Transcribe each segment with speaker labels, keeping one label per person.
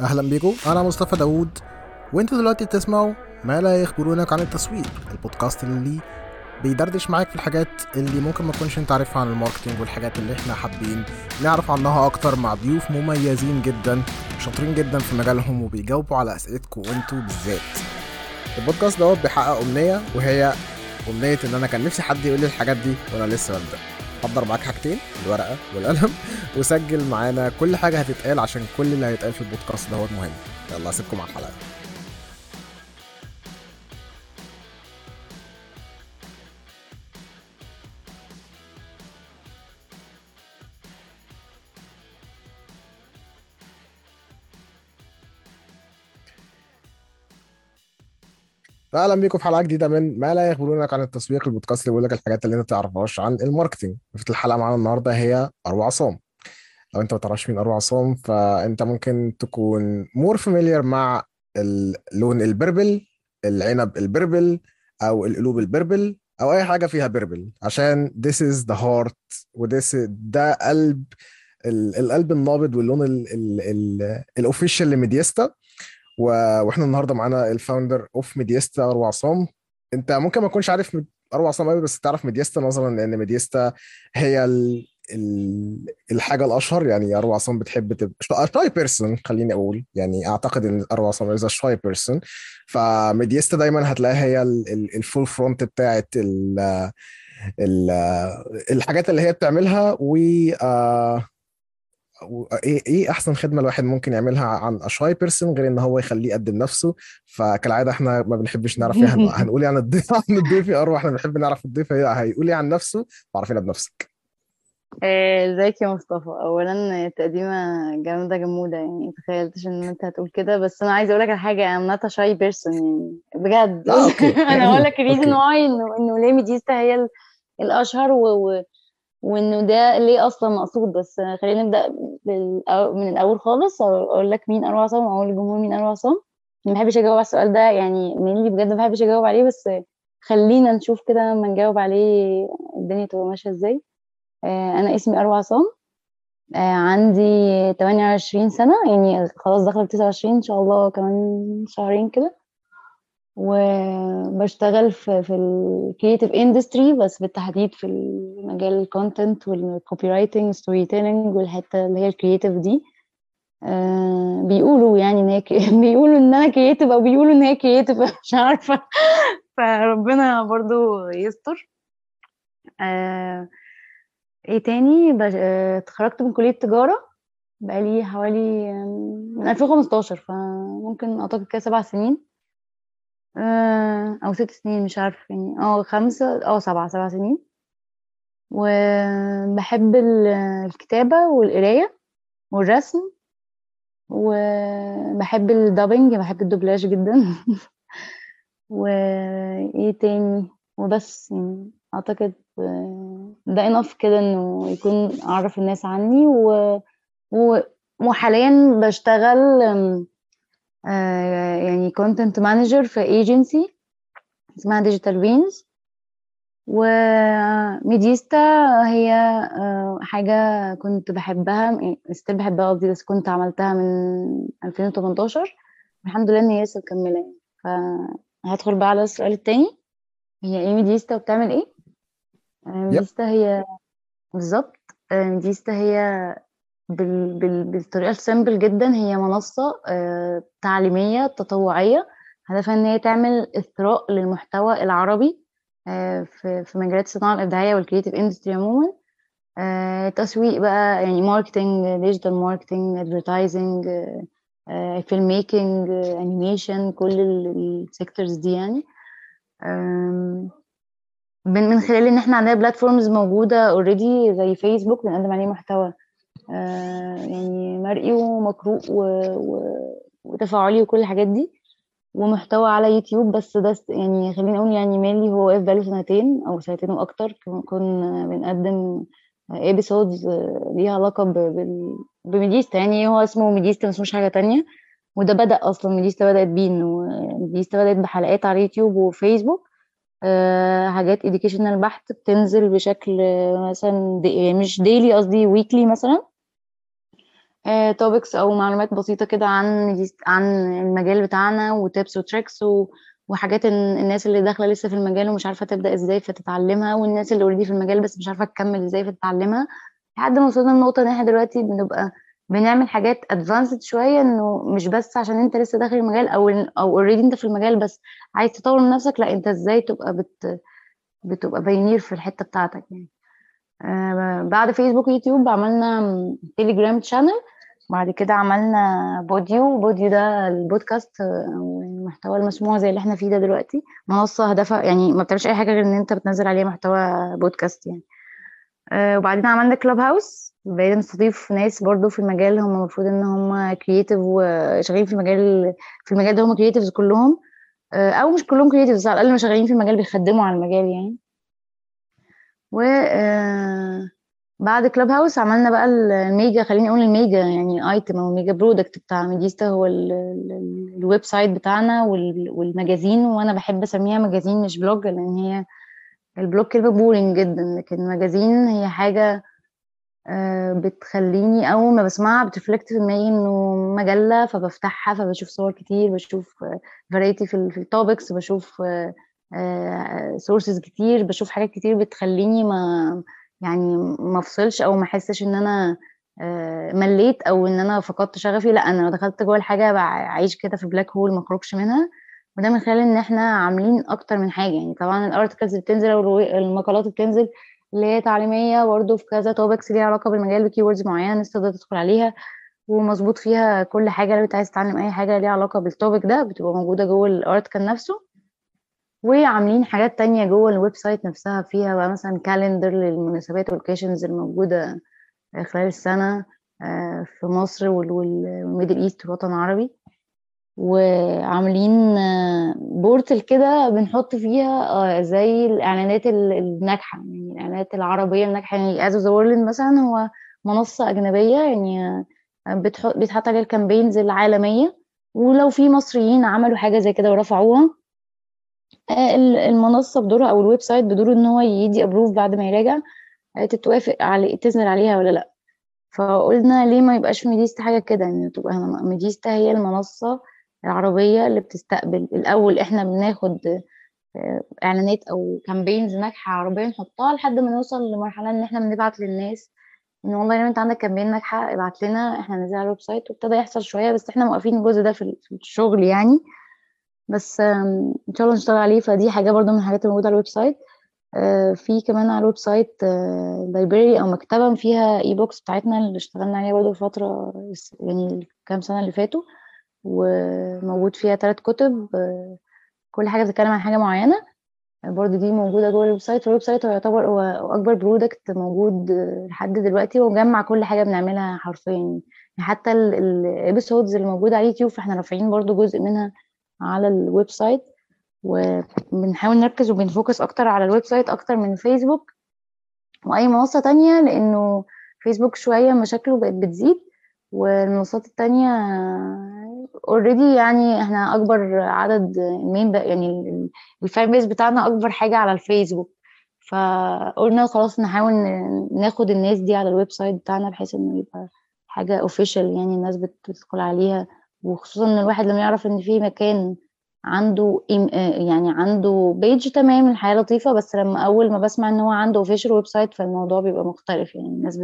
Speaker 1: أهلا بيكم أنا مصطفى داوود. وإنتوا دلوقتي بتسمعوا ما لا يخبرونك عن التسويق البودكاست اللي بيدردش معاك في الحاجات اللي ممكن ما تكونش أنت عارفها عن ال marketing والحاجات اللي إحنا حابين نعرف عنها أكتر مع ضيوف مميزين جدا شاطرين جدا في مجالهم وبيجاوبوا على أسئلتكم وإنتوا بالذات. البودكاست دوت بيحقق أمنية وهي أمنية إن أنا كان نفسي حد يقول لي الحاجات دي وأنا لسه ببدأ. حضر معاك حاجتين الورقة والقلم وسجل معانا كل حاجة هتتقال عشان كل اللي هيتقال في البودكاست دوت مهم يلا اسيبكم على الحلقة. أهلا بيكم في حلقة جديدة من ما لا يخبرونك عن التسويق البودكاست اللي بيقول لك الحاجات اللي انت ما تعرفهاش عن ال marketing في الحلقة معانا النهارده؟ هي أروى عصام. لو انت ما تعرفش مين أروى عصام فانت ممكن تكون more familiar مع اللون ال purple العنب ال purple أو القلوب ال purple أو أي حاجة فيها purple. عشان this is the heart و this ده قلب القلب النابض واللون ال official لميديستا. وإحنا النهارده معانا ال founder of ميديستا أروى عصام. انت ممكن ما تكونش عارف أروى عصام قوي بس تعرف ميديستا نظرا لأن ميديستا هي ال... ال... الحاجة الأشهر. يعني أروى عصام بتحب تبقى shy person خليني أقول. يعني أعتقد إن أروى عصام is shy person فميديستا دايما هتلاقيها هي ال forefront بتاعت ال... ال... الحاجات اللي هي بتعملها. و uh, إيه إيه أحسن خدمة الواحد ممكن يعملها عن a shy person غير إن هو يخليه يقدم نفسه؟ فكالعادة إحنا ما بنحبش نعرف إيه هنقول عن الضيف عن الضيف يا أروى إحنا بنحب نعرف الضيف هيقول إيه عن نفسه وعرفينا بنفسك.
Speaker 2: آه، إزيك يا مصطفى؟ اولا تقديمه جامدة جموده يعني تخيلتش إن أنت هتقول كده بس أنا عايزة أقول لك على حاجة I'm not shy person يعني بجد. أنا هقول لك ال reason why إنه إنه ليه ميديستا هي الأشهر و... وإنه ده ليه أصلا مقصود؟ بس خلينا نبدأ من الأول خالص. أقول لك مين أروى عصام أقول للجمهور مين أروى عصام. ما بحبش أجاوب على السؤال ده يعني مين بجد ما بحبش أجاوب عليه بس خلينا نشوف كده لما نجاوب عليه الدنيا تبقى ماشية إزاي. أنا اسمي أروى عصام. عندي 28 سنة يعني خلاص في 29 إن شاء الله كمان شهرين كده. وبشتغل في في ال creative industry بس بالتحديد في مجال ال content وال copywriting storytelling والحتة اللي هي ال creative دي. آه بيقولوا يعني إن هي بيقولوا إن أنا creative أو بيقولوا إن هي creative مش عارفة. فربنا برضو يستر. آه إيه تاني؟ اتخرجت من كلية تجارة بقالي حوالي من 2015 فممكن أعتقد كده سبع سنين. أو ست سنين مش عارفة يعني. آه خمسة آه سبعة سبع سنين. وبحب الكتابة والقراية والرسم وبحب الدبنج بحب الدوبلاج جدا. وإيه تاني؟ وبس يعني. أعتقد ده enough كده إنه يكون أعرف الناس عني. و... و... وحاليا بشتغل آه يعني content manager في ايجنسي اسمها ديجيتال بينز وميديستا هي آه حاجة كنت بحبها still بحبها قصدي بس كنت عملتها من 2018 الحمد لله إن هي لسه مكملة فهدخل بقى على السؤال التاني. هي إيه ميديستا وبتعمل إيه؟ ميديستا هي بالظبط ميديستا هي بال... بال... بالطريقة ال simple جدا. هي منصة آه تعليمية تطوعية. هدفها إن هي تعمل إثراء للمحتوى العربي آه في... مجالات الصناعة الإبداعية وال creative industry عموما. آه تسويق بقى يعني marketing digital marketing advertising film making animation كل ال sectors دي يعني. من خلال إن إحنا عندنا platforms موجودة already زي فيسبوك بنقدم عليه محتوى. يعني مرئي ومقروء. وتفاعلي وكل الحاجات دي ومحتوى على يوتيوب بس ده يعني خليني أقول يعني مالي هو واقف بقاله سنتين أو سنتين وأكتر كنا بنقدم episodes ليها علاقة. بميديستا يعني هو اسمه ميديستا مش حاجة تانية وده بدأ أصلا ميديستا بدأت بيه إنه ميديستا بدأت بحلقات على يوتيوب وفيسبوك أه حاجات educational بحت بتنزل بشكل مثلا دي مش daily قصدي weekly مثلا topics أو معلومات بسيطة كده عن عن المجال بتاعنا و tips و tricks. وحاجات ال- الناس اللي داخلة لسه في المجال ومش عارفة تبدأ إزاي فتتعلمها والناس اللي already في المجال بس مش عارفة تكمل إزاي فتتعلمها لحد ما وصلنا لنقطة إن إحنا دلوقتي بنبقى بنعمل حاجات advanced شوية إنه مش بس عشان أنت لسه داخل المجال أو أو already أنت في المجال بس عايز تطور من نفسك لأ أنت إزاي تبقى بت بتبقى pioneer في الحتة بتاعتك يعني آه بعد فيسبوك ويوتيوب عملنا تليجرام channel بعد كده عملنا بوديو بوديو ده البودكاست آه، أو المحتوى المسموع زي اللي إحنا فيه ده دلوقتي. منصة هدفها يعني ما بتعملش أي حاجة غير إن أنت بتنزل عليها محتوى بودكاست يعني. آه وبعدين عملنا كلاب هاوس. بقينا نستضيف ناس برضو في المجال هم المفروض إن هم creative وشغالين في المجال في المجال ده هم creatives كلهم. آه أو مش كلهم creatives على الأقل شغالين في المجال بيخدموا على المجال يعني. و آه، بعد كلاب هاوس عملنا بقى ال mega خليني أقول ال mega يعني item أو ال mega product بتاع ميديستا هو ال- ال- ال website بتاعنا وال- وال magazine وأنا بحب أسميها magazine مش blog لأن هي ال blog كلمة boring جدا لكن ال magazine هي حاجة آه، بتخليني أول ما بسمعها بت reflect في دماغي إنه مجلة فبفتحها فبشوف صور كتير بشوف variety في في ال topics بشوف sources كتير بشوف حاجات كتير بتخليني ما يعني ما افصلش أو ما احسش إن أنا آه، مليت أو إن أنا فقدت شغفي لأ أنا لو دخلت جوه الحاجة بعيش كده في black hole ما اخرجش منها. وده من خلال إن إحنا عاملين أكتر من حاجة. يعني طبعا ال articles بتنزل أو المقالات بتنزل اللي هي تعليمية برضه في كذا topics ليها علاقة بالمجال ب keywords معينة الناس تقدر تدخل عليها ومظبوط فيها كل حاجة. لو أنت عايز تتعلم أي حاجة ليها علاقة بال topic ده بتبقى موجودة جوه ال article نفسه. وعاملين حاجات تانية جوه ال website نفسها فيها بقى مثلا calendar للمناسبات وال occasions الموجودة خلال السنة آه، في مصر وال- وال- وال Middle East والوطن العربي وعاملين آه، portal كده بنحط فيها آه، زي الإعلانات ال- الناجحة يعني الإعلانات العربية الناجحة. يعني Ads of the World مثلا هو منصة أجنبية يعني آه، بتحط بيتحط عليها ال campaigns العالمية. ولو في مصريين عملوا حاجة زي كده ورفعوها آه، ال- المنصة بدورها أو ال website بدوره إن هو يدي approve بعد ما يراجع. آه، تتوافق على تنزل عليها ولا لأ. فقلنا ليه ما يبقاش ميديستا حاجة كده؟ إن تبقى ميديستا هي المنصة العربية اللي بتستقبل. الأول إحنا بناخد آه، إعلانات أو campaigns ناجحة عربية نحطها لحد ما نوصل لمرحلة إن إحنا بنبعت للناس إن والله لو أنت عندك campaign ناجحة ابعت لنا إحنا ننزلها على ال website وابتدى يحصل شوية بس إحنا موقفين الجزء ده في الشغل يعني. بس إن شاء الله نشتغل عليه. فدي حاجة برضو من الحاجات الموجوده على ال website. آه، في كمان على ال website library أو مكتبة فيها e-books بتاعتنا اللي اشتغلنا عليها برضو فتره يعني كام سنة اللي فاتوا وموجود فيها ثلاث كتب. آه، كل حاجة بتتكلم عن حاجة معينة. آه، برضو دي موجودة جوه ال website. وال website هو يعتبر هو أكبر product موجود آه، لحد دلوقتي. ومجمع كل حاجة بنعملها حرفيا. يعني حتى ال episodes اللي موجودة على اليوتيوب فإحنا رافعين برضو جزء منها على ال website وبنحاول نركز وبن focus أكتر على ال website أكتر من فيسبوك وأي منصة تانية لأنه فيسبوك شوية مشاكله بقت بتزيد والمنصات التانية already يعني إحنا أكبر عدد مين يعني ال fan base بتاعنا أكبر حاجة على الفيسبوك. فقلنا خلاص نحاول ناخد الناس دي على ال website بتاعنا بحيث إنه يبقى حاجة official يعني الناس بت- بتدخل عليها وخصوصا إن الواحد لما يعرف إن في مكان عنده آه يعني عنده page تمام الحياة لطيفة بس لما أول ما بسمع إن هو عنده official website فالموضوع بيبقى مختلف يعني الناس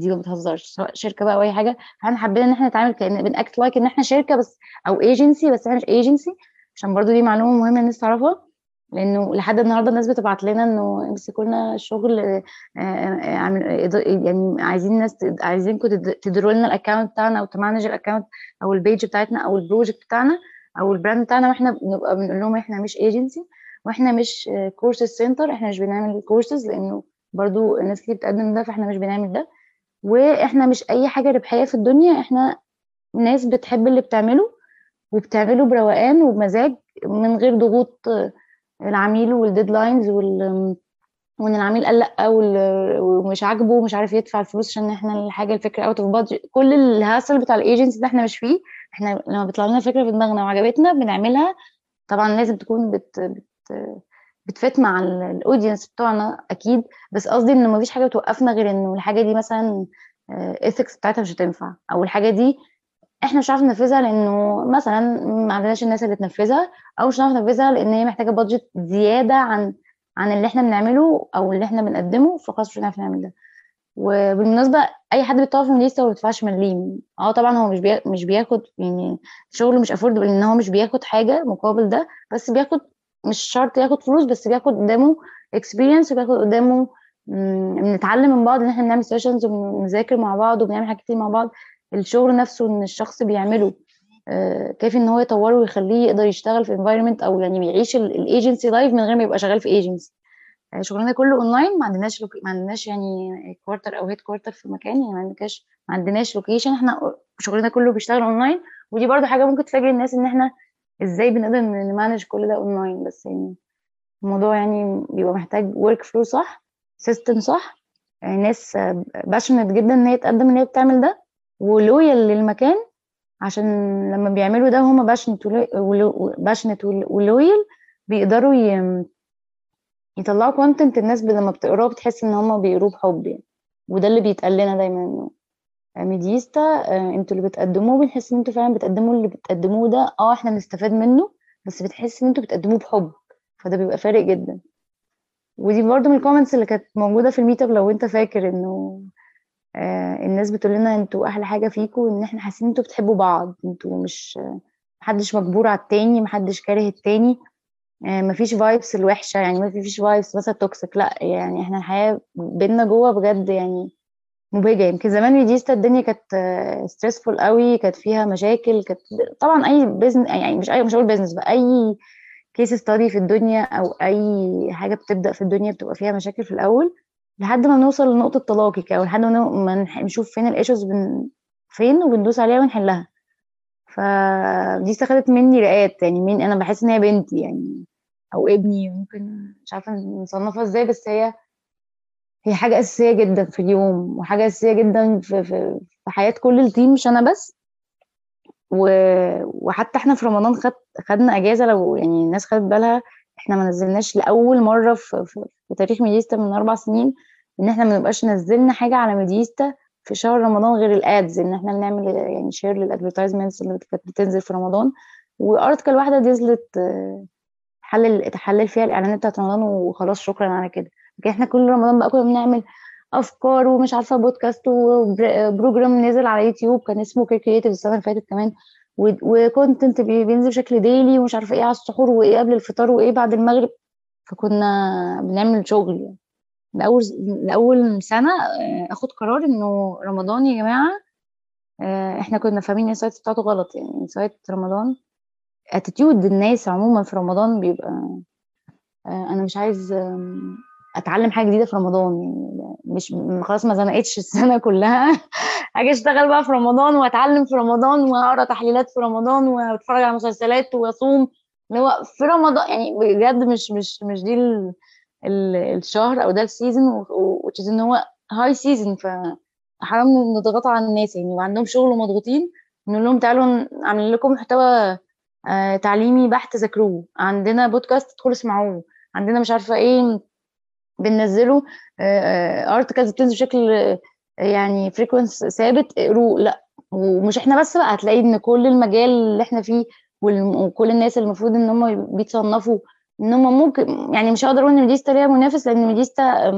Speaker 2: دي ما بتهزرش سواء شركة بقى أو أي حاجة. فإحنا حابين إن إحنا نتعامل كأن بن act like إن إحنا شركة بس أو ايجنسي بس إحنا مش ايجنسي عشان برضو دي معلومة مهمة الناس تعرفها. لأنه لحد النهاردة الناس بتبعت لنا إنه امسكوا لنا شغل آه، آه، إض- يعني عايزين ناس عايزينكم تد- تديروا لنا ال account بتاعنا أو ت manage ال account أو ال page بتاعتنا أو ال project بتاعنا أو ال brand بتاعنا وإحنا بنبقى بنقول لهم إحنا مش ايجنسي وإحنا مش courses center إحنا مش بنعمل كورسز لأنه برضو الناس كتير بتقدم ده فإحنا مش بنعمل ده. وإحنا مش أي حاجة ربحية في الدنيا إحنا ناس بتحب اللي بتعمله وبتعمله بروقان وبمزاج من غير ضغوط آه، العميل وال deadlines وال وإن العميل قال لأ ومش عاجبه ومش عارف يدفع الفلوس عشان إحنا الحاجة الفكرة out of budget كل ال hassle بتاع الايجنسي ده إحنا مش فيه. إحنا لما بيطلع لنا فكرة في دماغنا وعجبتنا بنعملها. طبعا لازم تكون بت, بت بت fit مع ال audience بتوعنا أكيد. بس قصدي إن مفيش حاجة بتوقفنا غير انه الحاجة دي مثلا ال ethics بتاعتها مش هتنفع. أو الحاجة دي إحنا مش عارفين ننفذها لأنه مثلا ما عندناش الناس اللي تنفذها أو مش عارفين ننفذها لأن هي محتاجة budget زيادة عن عن اللي إحنا بنعمله أو اللي إحنا بنقدمه فخلاص مش هنعرف نعمل ده. وبالمناسبة أي حد بيطلع في ميديستا ما بيدفعش مليم آه طبعا هو مش بي... مش بياخد يعني شغله مش affordable إن هو مش بياخد حاجة مقابل ده بس بياخد مش شرط ياخد فلوس بس بياخد قدامه experience وبياخد قدامه بنتعلم من بعض إن إحنا بنعمل sessions وبنذاكر مع بعض وبنعمل حاجات كتير مع بعض. الشغل نفسه إن الشخص بيعمله كيف إن هو يطوره ويخليه يقدر يشتغل في environment أو يعني يعيش ال agency life من غير ما يبقى شغال في ايجنسي شغلنا كله اونلاين ما عندناش. ما عندناش يعني quarter أو headquarter في مكان يعني ما عندناش ما عندناش location إحنا شغلنا كله بيشتغل اونلاين ودي برضو حاجة ممكن تفاجئ الناس إن إحنا إزاي بنقدر ن manage كل ده اونلاين بس يعني الموضوع يعني بيبقى محتاج workflow صح system صح. يعني ناس passionate جدا إن هي تقدم إن هي بتعمل ده. و loyal للمكان عشان لما بيعملوا ده هما passionate و loyal بيقدروا. يطلعوا content الناس لما بتقراه بتحس إن هما بيقروه بحب يعني وده اللي بيتقال لنا دايما إنه ميديستا أنتوا اللي بتقدموه بنحس إن أنتوا فعلا بتقدموا اللي بتقدموه ده آه إحنا بنستفاد منه بس بتحس إن أنتوا بتقدموه بحب فده بيبقى فارق جدا ودي برضو من ال comments اللي كانت موجودة في ال meet up لو أنت فاكر إنه آه الناس بتقول لنا أنتوا أحلى حاجة فيكم إن إحنا حاسين أنتوا بتحبوا بعض. أنتوا مش محدش مجبور على التاني محدش كاره التاني. آه مفيش vibes الوحشة يعني مفيش vibes مثلا toxic لا يعني إحنا الحياة بينا جوه بجد يعني مبهجة. يمكن زمان ميديستا الدنيا كانت stressful قوي كانت فيها مشاكل كانت طبعا أي business يعني مش أي مش هقول business بقى أي case study في الدنيا أو أي حاجة بتبدأ في الدنيا بتبقى فيها مشاكل في الأول. لحد ما نوصل لنقطة تلاقي كده لحد ما نشوف فين ال issues بن... فين وبندوس عليها ونحلها. فدي استخدت مني رئات يعني مين أنا بحس إن هي بنتي يعني أو ابني ممكن مش عارفة نصنفها إزاي بس هي هي حاجة أساسية جدا في اليوم وحاجة أساسية جدا في في, في حياة كل ال team مش أنا بس. و... وحتى إحنا في رمضان خد... خدنا أجازة لو يعني الناس خدت بالها إحنا ما نزلناش لأول مرة في, في... في تاريخ ميديستا من أربع سنين. إن إحنا ما نبقاش نزلنا حاجة على ميديستا في شهر رمضان غير ال ads إن إحنا بنعمل يعني share لل advertisements اللي كانت بتنزل في رمضان. و article واحدة نزلت تحلل تحلل فيها الإعلانات بتاعت رمضان وخلاص شكرا على كده. لكن إحنا كل رمضان بقى كنا بنعمل أفكار ومش عارفة بودكاست و program نزل على يوتيوب كان اسمه creative السنة اللي فاتت كمان. و content بينزل بشكل daily ومش عارفة إيه على السحور وإيه قبل الفطار وإيه بعد المغرب. فكنا بنعمل شغل يعني. لاول لاول سنة أخد قرار إنه رمضان يا جماعة إحنا كنا فاهمين ال side بتاعته غلط يعني side رمضان attitude الناس عموما في رمضان بيبقى أنا مش عايز أتعلم حاجة جديدة في رمضان يعني مش خلاص ما زنقتش السنة كلها أجي أشتغل بقى في رمضان وأتعلم في رمضان واقرا تحليلات في رمضان وأتفرج على مسلسلات وأصوم اللي هو في رمضان يعني بجد مش مش مش دي الشهر أو ده ال season which is إن هو high season فحرام نضغط على الناس يعني. وعندهم شغل ومضغوطين نقول لهم تعالوا نعمل لكم محتوى آه تعليمي بحت ذاكروه. عندنا بودكاست ادخلوا اسمعوه. عندنا مش عارفة إيه بننزله articles بتنزل بشكل يعني frequency ثابت اقروه. لا. ومش إحنا بس بقى هتلاقي إن كل المجال اللي إحنا فيه وكل الناس المفروض إن هم بيتصنفوا إن هم ممكن يعني مش هقدر أقول إن ميديستا ليها منافس لأن ميديستا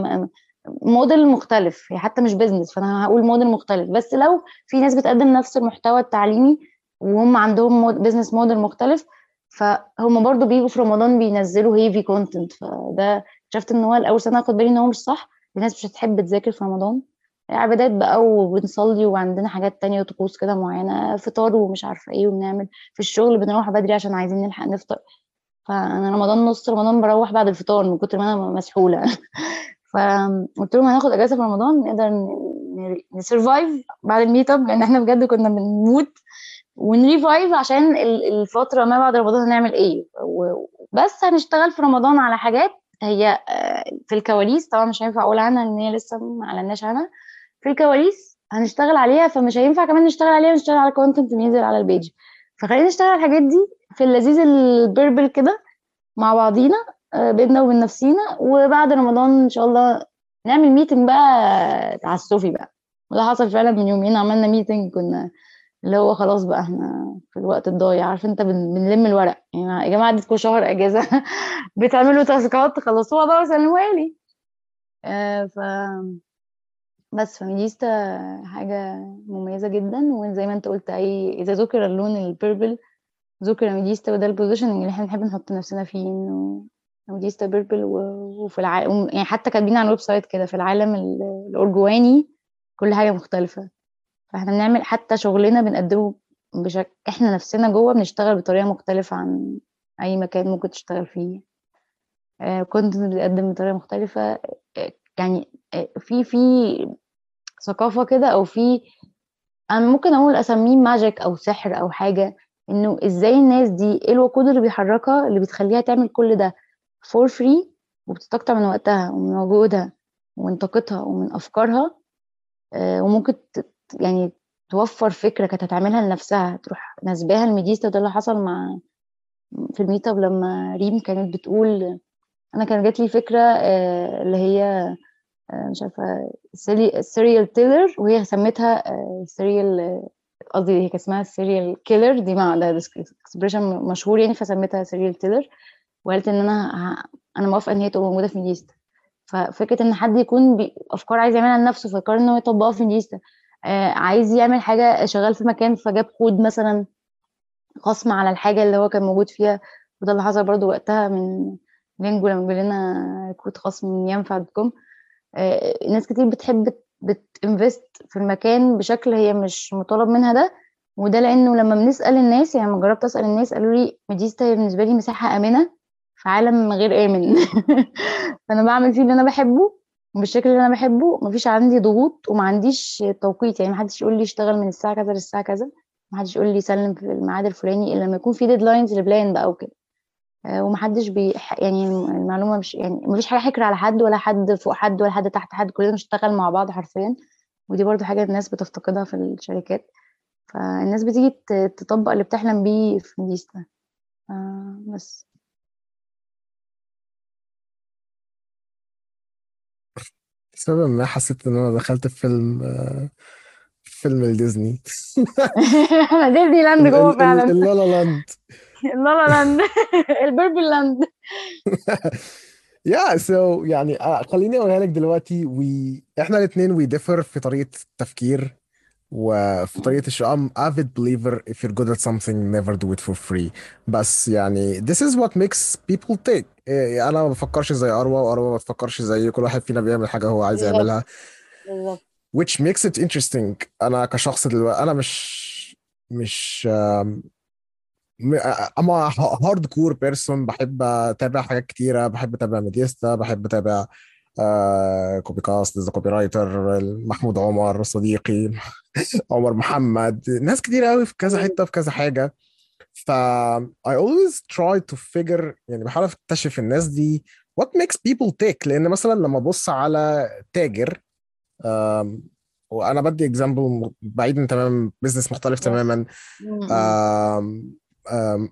Speaker 2: موديل مختلف هي حتى مش business فأنا هقول موديل مختلف. بس لو في ناس بتقدم نفس المحتوى التعليمي وهم عندهم business model مختلف فهم برضو بيجوا في رمضان بينزلوا heavy content فده اكتشفت إن هو الأول سنة اخد بالي إن هو مش صح. الناس مش هتحب تذاكر في رمضان. عبادات بقى وبنصلي وعندنا حاجات تانية وطقوس كده معينة فطار ومش عارفة إيه وبنعمل في الشغل بنروح بدري عشان عايزين نلحق نفطر. فأنا رمضان نص رمضان بروح بعد الفطار من كتر ما أنا مسحولة. فقلت لهم هناخد أجازة في رمضان نقدر ن survive بعد ال meet up لأن إحنا بجد كنا بنموت و نrevive عشان الفترة ما بعد رمضان هنعمل إيه. بس هنشتغل في رمضان على حاجات هي في الكواليس. طبعا مش هينفع أقول عنها إن هي لسه ما أعلناش عنها. في الكواليس هنشتغل عليها فمش هينفع كمان نشتغل عليها ونشتغل على content ينزل على ال page فخلينا نشتغل على الحاجات دي في اللذيذ ال purple كده مع بعضينا بينا وبين نفسينا وبعد رمضان إن شاء الله نعمل meeting بقى تعسفي بقى. وده حصل فعلا من يومين عملنا meeting كنا اللي هو خلاص بقى إحنا في الوقت الضايع. عارف أنت بن- بنلم الورق. يعني يا جماعة اديتكم شهر أجازة بتعملوا task ات خلصوها بقى وسلموها لي. آه ف بس فميديستا حاجة مميزة جدا وزي ما أنت قلت أي إذا ذكر اللون ال purple ذكر ميديستا وده ال positioning اللي إحنا بنحب نحط نفسنا فيه إنه ميديستا purple وفي العالم يعني حتى كاتبين على ال website كده في العالم ال- الأرجواني كل حاجة مختلفة. فإحنا بنعمل حتى شغلنا بنقدمه بشكل إحنا نفسنا جوه بنشتغل بطريقة مختلفة عن أي مكان ممكن تشتغل فيه. كنت بتقدم بطريقة مختلفة. آه، يعني آه، في في ثقافة كده أو في أنا ممكن أقول أسميه magic أو سحر أو حاجة إنه إزاي الناس دي إيه الوقود اللي بيحركها اللي بتخليها تعمل كل ده؟ for free وبتستقطع من وقتها ومن مجهودها ومن طاقتها ومن أفكارها آه، وممكن يعني توفر فكرة كانت هتعملها لنفسها تروح نسباها الميديستا وده اللي حصل مع في ال meetup لما ريم كانت بتقول أنا كان جات لي فكرة آه، اللي هي مش عارفة serial teller وهي سمتها serial قصدي هي كان اسمها serial killer دي مع ده expression مشهور يعني فسميتها serial teller وقالت إن أنا. أنا موافقة إن هي تبقى موجودة في ميديستا ففكرة إن حد يكون. أفكار عايز يعملها لنفسه فيقرر إن هو يطبقها في ميديستا آه عايز يعمل حاجة شغال في مكان فجاب كود مثلا خصم على الحاجة اللي هو كان موجود فيها وده اللي حصل برضو وقتها من لينجو لما جاب لنا كود خصم من ينفع دوت كوم آه، ناس كتير بتحب بت invest في المكان بشكل هي مش مطالب منها ده وده لأنه لما بنسأل الناس يعني لما جربت أسأل الناس قالوا لي ميديستا هي بالنسبة لي مساحة آمنة في عالم غير آمن. فأنا بعمل فيه اللي أنا بحبه بالشكل اللي أنا بحبه مفيش عندي ضغوط وما عنديش توقيت يعني محدش يقول لي اشتغل من الساعة كذا للساعة كذا محدش يقول لي سلم في الميعاد الفلاني إلا لما يكون في deadlines ل plan بقى وكده. آه، ومحدش بي يعني المعلومة مش يعني مفيش حاجة حكر على حد ولا حد فوق حد ولا حد تحت حد كلنا بنشتغل مع بعض حرفيا. ودي برضو حاجة الناس بتفتقدها في الشركات. فالناس بتيجي تطبق اللي بتحلم بيه في ميديستا آه بس.
Speaker 1: لسبب ما حسيت إن أنا دخلت في فيلم آه، فيلم الديزني
Speaker 2: إحنا ديزني لاند جوه
Speaker 1: فعلا. ال
Speaker 2: La
Speaker 1: La Land. La
Speaker 2: La Land ال purple land.
Speaker 1: yeah so يعني آه، خليني أقولها لك دلوقتي we إحنا الاثنين we differ في طريقة التفكير وفي طريقة الشغل I'm avid believer if you're good at something never do it for free. بس يعني this is what makes people take إيه، أنا ما بفكرش زي أروى وأروى ما بتفكرش زي كل واحد فينا بيعمل حاجة هو عايز يعملها. which makes it interesting. أنا كشخص دلوقتي أنا مش مش I'm a hardcore person بحب أتابع حاجات كتيرة بحب أتابع ميديستا بحب أتابع آه Copycast the copywriter محمود عمر صديقي عمر محمد ناس كتير قوي في كذا حتة في كذا حاجة. ف I always try to figure يعني بحاول أكتشف الناس دي what makes people take لأن مثلا لما أبص على تاجر وأنا بدي example بعيدا تماما business مختلف
Speaker 2: yes
Speaker 1: تماما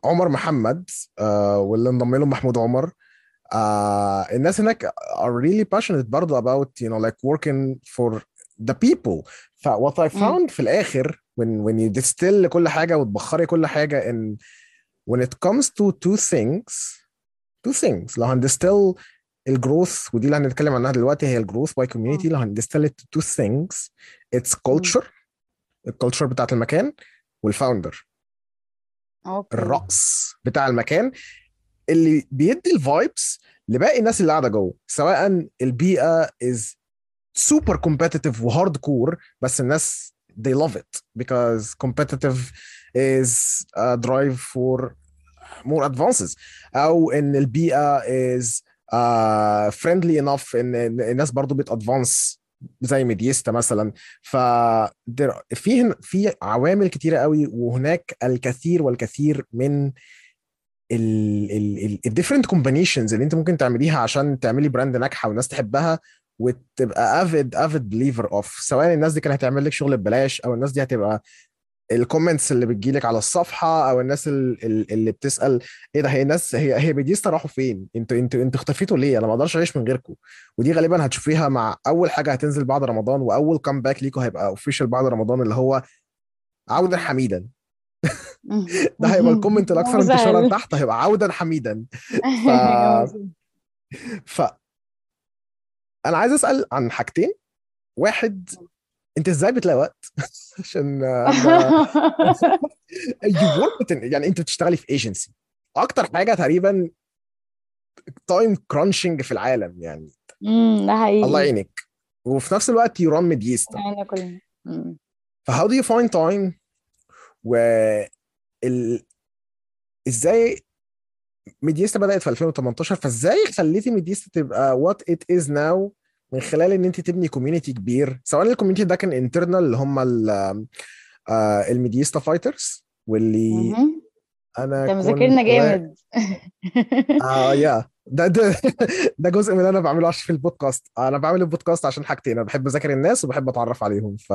Speaker 1: عمر محمد واللي انضم له محمود عمر. الناس هناك are really passionate برضه about you know like working for the people. ف what I found في الآخر when when you distill كل حاجة وتبخري كل حاجة in when it comes to two things two things. لو هن distill ال growth ودي اللي هنتكلم عنها دلوقتي هي ال growth by community لو هن distill it to two things it's culture ال culture بتاعت المكان وال
Speaker 2: founder okay.
Speaker 1: الرأس بتاع المكان اللي بيدي ال vibes لباقي الناس اللي قاعدة جوه سواء البيئة is super competitive و hardcore بس الناس they love it because competitive is a drive for more advances. أو إن البيئة is uh, friendly enough إن الناس برضو بت advance زي ميديستا مثلا. ف في في عوامل كتيرة قوي وهناك الكثير والكثير من ال different combinations اللي انت ممكن تعمليها عشان تعملي brand ناجحة والناس تحبها وتبقى avid avid believer of سواء الناس دي كانت هتعمل لك شغل ببلاش أو الناس دي هتبقى ال comments اللي بتجيلك على الصفحة أو الناس ال- ال- اللي بتسأل إيه ده هي الناس هي هي ميديستا راحوا فين؟ أنتوا أنتوا أنتوا اختفيتوا ليه؟ أنا ما أقدرش أعيش من غيركم. ودي غالبا هتشوفيها مع أول حاجة هتنزل بعد رمضان وأول comeback ليكوا هيبقى official بعد رمضان اللي هو عودا. حميدا. ده هيبقى ال comment الأكثر
Speaker 2: انتشارا
Speaker 1: تحت هيبقى عودا حميدا. ف ف أنا عايز أسأل عن حاجتين. واحد انت إزاي بتلاقي وقت؟ عشان with- يعني انت بتشتغلي في ايجنسي أكتر حاجة تقريبا time crunching في العالم يعني.
Speaker 2: امم ده حقيقي.
Speaker 1: الله يعينك. وفي نفس الوقت
Speaker 2: you run مم.
Speaker 1: ف how do you find time و ال... إزاي ميديستا بدأت في 2018 فازاي خليتي ميديستا تبقى و it it is now من خلال إن أنت تبني community كبير سواء ال community ده كان internal اللي هم ال- آه، الميديستا fighters واللي.
Speaker 2: أنا
Speaker 1: أنت
Speaker 2: مذاكرنا جامد.
Speaker 1: آه يا ده ده ده جزء من اللي أنا بعمله عشان في البودكاست. أنا بعمل البودكاست عشان حاجتين أنا بحب أذاكر الناس وبحب أتعرف عليهم. ف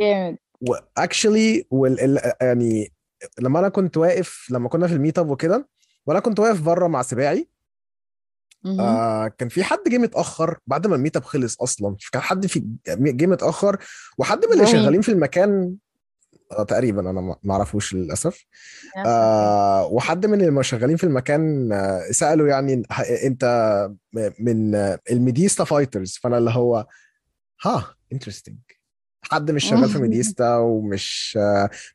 Speaker 2: جامد.
Speaker 1: actually يعني لما أنا كنت واقف لما كنا في ال meet up وكده وأنا كنت واقف بره مع سباعي. آه كان في حد جه متأخر بعد ما ال meet up خلص أصلا. كان حد في جه متأخر وحد من اللي. شغالين في المكان آه تقريبا أنا ما اعرفوش
Speaker 2: للأسف.
Speaker 1: آه وحد من اللي شغالين في المكان آه سأله يعني أنت من الميديستا fighters؟ فأنا اللي هو ها interesting حد مش شغال في ميديستا ومش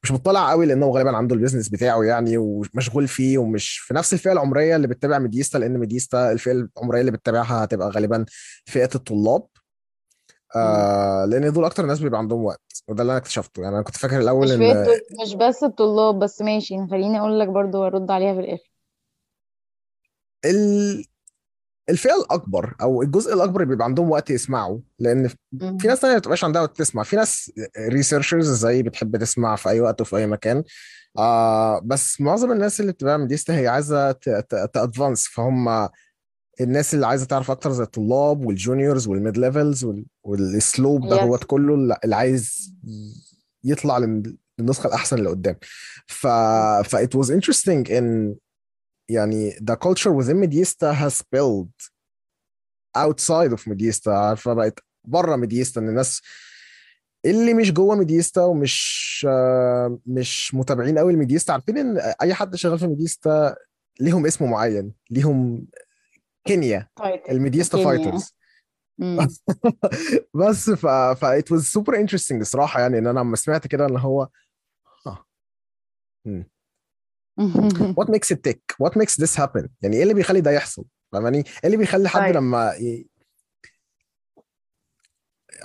Speaker 1: مش مطلع قوي لأنه غالبا عنده ال business بتاعه يعني ومشغول فيه ومش في نفس الفئة العمرية اللي بتتابع ميديستا لأن ميديستا الفئة العمرية اللي بتتابعها هتبقى غالبا فئة الطلاب. آه لأن دول أكتر ناس بيبقى عندهم وقت وده اللي أنا اكتشفته. يعني أنا كنت فاكر الأول
Speaker 2: مش إن مش بس الطلاب بس ماشي خليني أقول لك برضو وأرد عليها في الآخر.
Speaker 1: ال... الفئة الأكبر أو الجزء الأكبر اللي بيبقى عندهم وقت يسمعوا
Speaker 2: لأن.
Speaker 1: في ناس تانية ما بتبقاش عندها وقت تسمع في ناس ريسيرشرز زي بتحب تسمع في أي وقت وفي أي مكان آه بس معظم الناس اللي بتبقى مديستا هي عايزة ت advance فهم الناس اللي عايزة تعرف أكتر زي الطلاب وال juniors وال mid levels
Speaker 2: والأسلوب ده.
Speaker 1: هو كله اللي عايز يطلع لل- للنسخة الأحسن اللي قدام ف ف it was interesting in يعني the culture within Medista has built outside of Medista عارفة بقت بره ميديستا إن الناس اللي مش جوه ميديستا ومش آه، مش متابعين قوي لميديستا عارفين إن أي حد شغال في ميديستا ليهم اسم معين ليهم
Speaker 2: كنية.
Speaker 1: الميديستا.
Speaker 2: fighters.
Speaker 1: بس ف ف it was super interesting الصراحة يعني إن أنا لما سمعت كده اللي هو what makes it tick? What makes this happen? يعني إيه اللي بيخلي ده يحصل؟ فاهماني؟ إيه اللي بيخلي حد
Speaker 2: طيب.
Speaker 1: لما ي...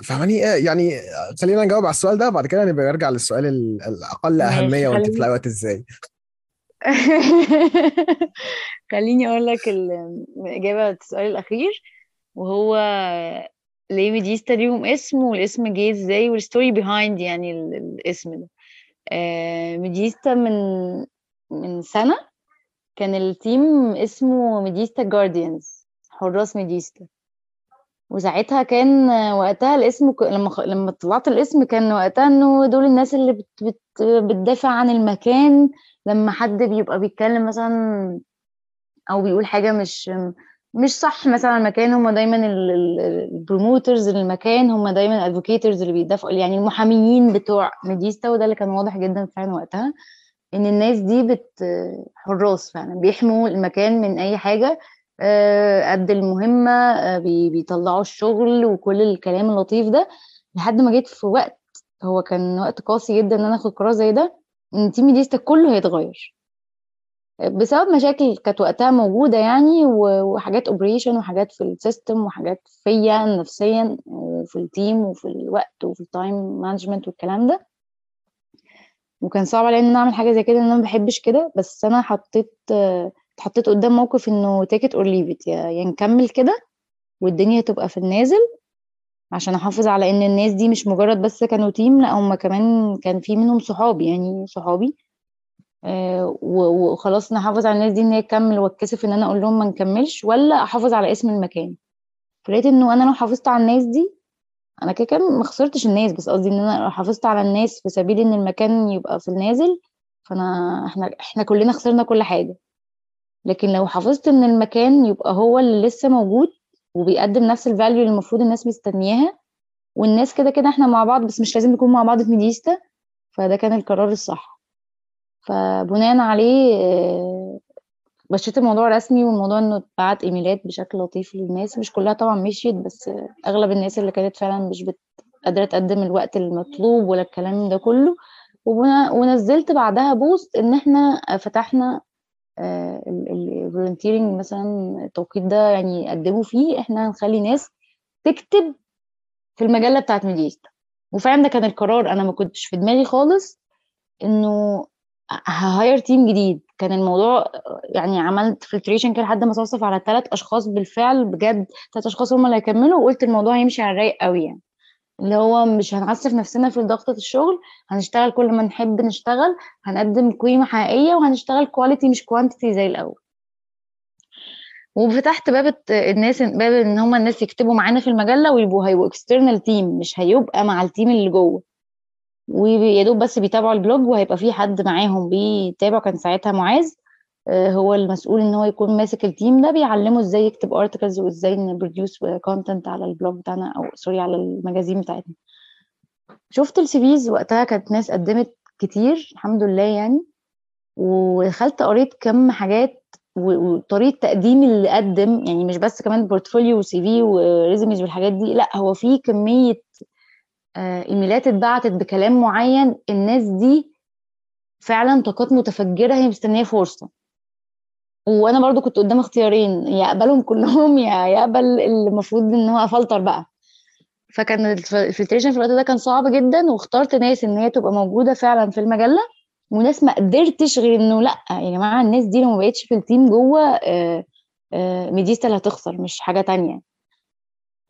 Speaker 1: فاهماني؟ إيه يعني خلينا نجاوب على السؤال ده بعد كده نبقى نرجع للسؤال ال-
Speaker 2: الأقل
Speaker 1: أهمية وأنت
Speaker 2: خلينا-
Speaker 1: بتلاقي وقت إزاي؟
Speaker 2: خليني أقول لك ال- الإجابة للسؤال الأخير وهو ليه ميديستا ليهم اسم والاسم جه إزاي وال story behind يعني ال- الاسم ده. آه، ميديستا من من سنة كان ال team اسمه ميديستا guardians حراس ميديستا. وساعتها كان وقتها الاسم لما لما طلعت الاسم كان وقتها إنه دول الناس اللي بت بت بتدافع عن المكان لما حد بيبقى بيتكلم مثلا أو بيقول حاجة مش مش صح مثلا المكان هم دايما ال promoters للمكان هم دايما ال advocators اللي بيدافعوا يعني المحاميين بتوع ميديستا وده اللي كان واضح جدا فعلا وقتها. إن الناس دي بت حراس فعلا بيحموا المكان من أي حاجة آه، قد المهمة آه، بي- بيطلعوا الشغل وكل الكلام اللطيف ده. لحد ما جيت في وقت هو كان وقت قاسي جدا إن أنا آخد قرار زي ده إن team ميديستا كله هيتغير. بسبب مشاكل كانت وقتها موجودة يعني وحاجات operation وحاجات في ال system وحاجات فيا نفسيا وفي ال team وفي الوقت وفي ال time management والكلام ده. وكان صعب عليا إن أنا أعمل حاجة زي كده ان أنا ما بحبش كده. بس أنا حطيت اتحطيت قدام موقف إنه take it or leave it يا نكمل كده والدنيا تبقى في النازل عشان أحافظ على إن الناس دي مش مجرد بس كانوا تيم لأ هم كمان كان في منهم صحابي يعني صحابي. آه، وخلاص نحافظ على الناس دي إن هي تكمل واتكسف إن أنا أقول لهم ما نكملش ولا أحافظ على اسم المكان. فلقيت إنه أنا لو حافظت على الناس دي أنا كده كده ما خسرتش الناس بس قصدي إن أنا حافظت على الناس في سبيل إن المكان يبقى في النازل فأنا إحنا إحنا كلنا خسرنا كل حاجة. لكن لو حافظت إن المكان يبقى هو اللي لسه موجود وبيقدم نفس ال value اللي المفروض الناس مستنياها والناس كده كده إحنا مع بعض بس مش لازم نكون مع بعض في ميديستا فده كان القرار الصح. فبناء عليه آه، مشيت الموضوع رسمي والموضوع إنه اتبعت إيميلات بشكل لطيف للناس. مش كلها طبعا مشيت بس أغلب الناس اللي كانت فعلا مش قادرة تقدم الوقت المطلوب ولا الكلام ده كله. ونزلت بعدها post إن إحنا فتحنا ال volunteering مثلا التوقيت ده يعني قدموا فيه. إحنا هنخلي ناس تكتب في المجلة بتاعت ميديستا وفعلا ده كان القرار. أنا ما كنتش في دماغي خالص إنه ه hire team جديد. كان الموضوع يعني عملت filtration كده لحد ما صفصف على ثلاث أشخاص بالفعل بجد ثلاث أشخاص هم اللي هيكملوا وقلت الموضوع هيمشي على الرايق قوي يعني. اللي هو مش هنعسف نفسنا في ضغطة الشغل هنشتغل كل ما نحب نشتغل هنقدم قيمة حقيقية وهنشتغل quality مش quantity زي الأول. وفتحت باب الناس باب إن هم الناس يكتبوا معانا في المجلة ويبقوا هيبقوا external team مش هيبقى مع ال team اللي جوه. ويا دوب بس بيتابعوا ال blog وهيبقى في حد معاهم بيتابع. كان ساعتها معاذ آه، هو المسؤول إن هو يكون ماسك ال team ده بيعلمه إزاي يكتب articles وإزاي ن produce content على ال blog بتاعنا أو sorry على ال magazine بتاعتنا. شفت ال CVs وقتها كانت ناس قدمت كتير الحمد لله يعني. ودخلت قريت كم حاجات وطريقة تقديم اللي قدم يعني مش بس كمان portfolio و CV و resumes والحاجات دي لأ هو في كمية emails اتبعتت بكلام معين الناس دي فعلا طاقات متفجرة هي مستنية فرصة. وأنا برضو كنت قدام اختيارين يا أقبلهم كلهم يا إما المفروض إن هو أفلتر بقى. فكان ال ف- ال filtration في الوقت ده كان صعب جدا واخترت ناس إن هي تبقى موجودة فعلا في المجلة وناس ما قدرتش غير إنه لأ. يا جماعة الناس دي لو ما بقتش في ال team جوه آه، آه، ميديستا اللي هتخسر مش حاجة تانية.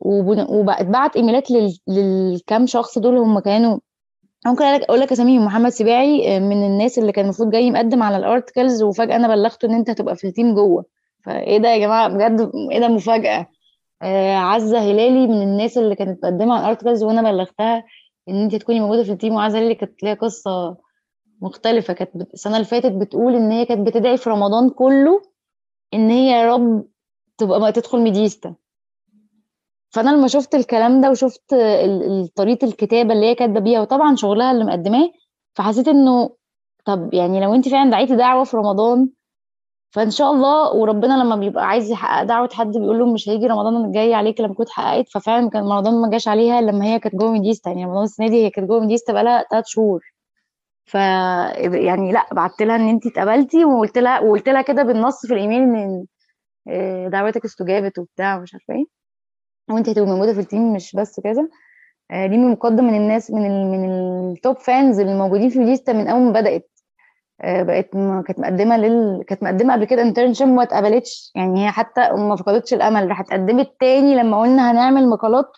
Speaker 2: واتبعت emails لل- للكام شخص دول هم كانوا ممكن أقول لك اساميهم محمد سباعي آه، من الناس اللي كان المفروض جاي مقدم على ال articles وفجأة أنا بلغته إن أنت هتبقى في ال team جوه. فإيه ده يا جماعة؟ بجد إيه ده مفاجأة. آه عزة هلالي من الناس اللي كانت مقدمة على ال articles وأنا بلغتها إن أنت تكوني موجودة في ال team وعزة هلالي كانت ليها قصة مختلفة. كانت السنة اللي فاتت بتقول إن هي كانت بتدعي في رمضان كله إن هي يا رب تبقى ما تدخل ميديستا. فأنا لما شفت الكلام ده وشفت طريقة الكتابة اللي هي كاتبة بيها وطبعا شغلها اللي مقدماه فحسيت إنه طب يعني لو أنت فعلا دعيتي دعوة في رمضان فإن شاء الله وربنا لما بيبقى عايز يحقق دعوة حد بيقول له مش هيجي رمضان الجاي عليك لما كنت حققت ففعلا كان رمضان ما جاش عليها لما هي كانت جوه ميديستا. يعني رمضان السنة دي هي كانت جوه ميديستا بقالها ثلاث شهور. ف يعني لأ بعت لها إن انت اتقبلتي وقلت لها وقلت لها كده بالنص في الإيميل إن آه، دعوتك استجابت وبتاع ومش عارفة إيه. وانت هتبقي موجودة في ال team مش بس كذا آه، دي من مقدم من الناس من ال من ال top fans اللي موجودين في ميديستا من أول ما بدأت. آه، بقت كانت مقدمة لل كانت مقدمة قبل كده internship وما اتقبلتش. يعني هي حتى ما فقدتش الأمل راحت قدمت تاني لما قلنا هنعمل مقالات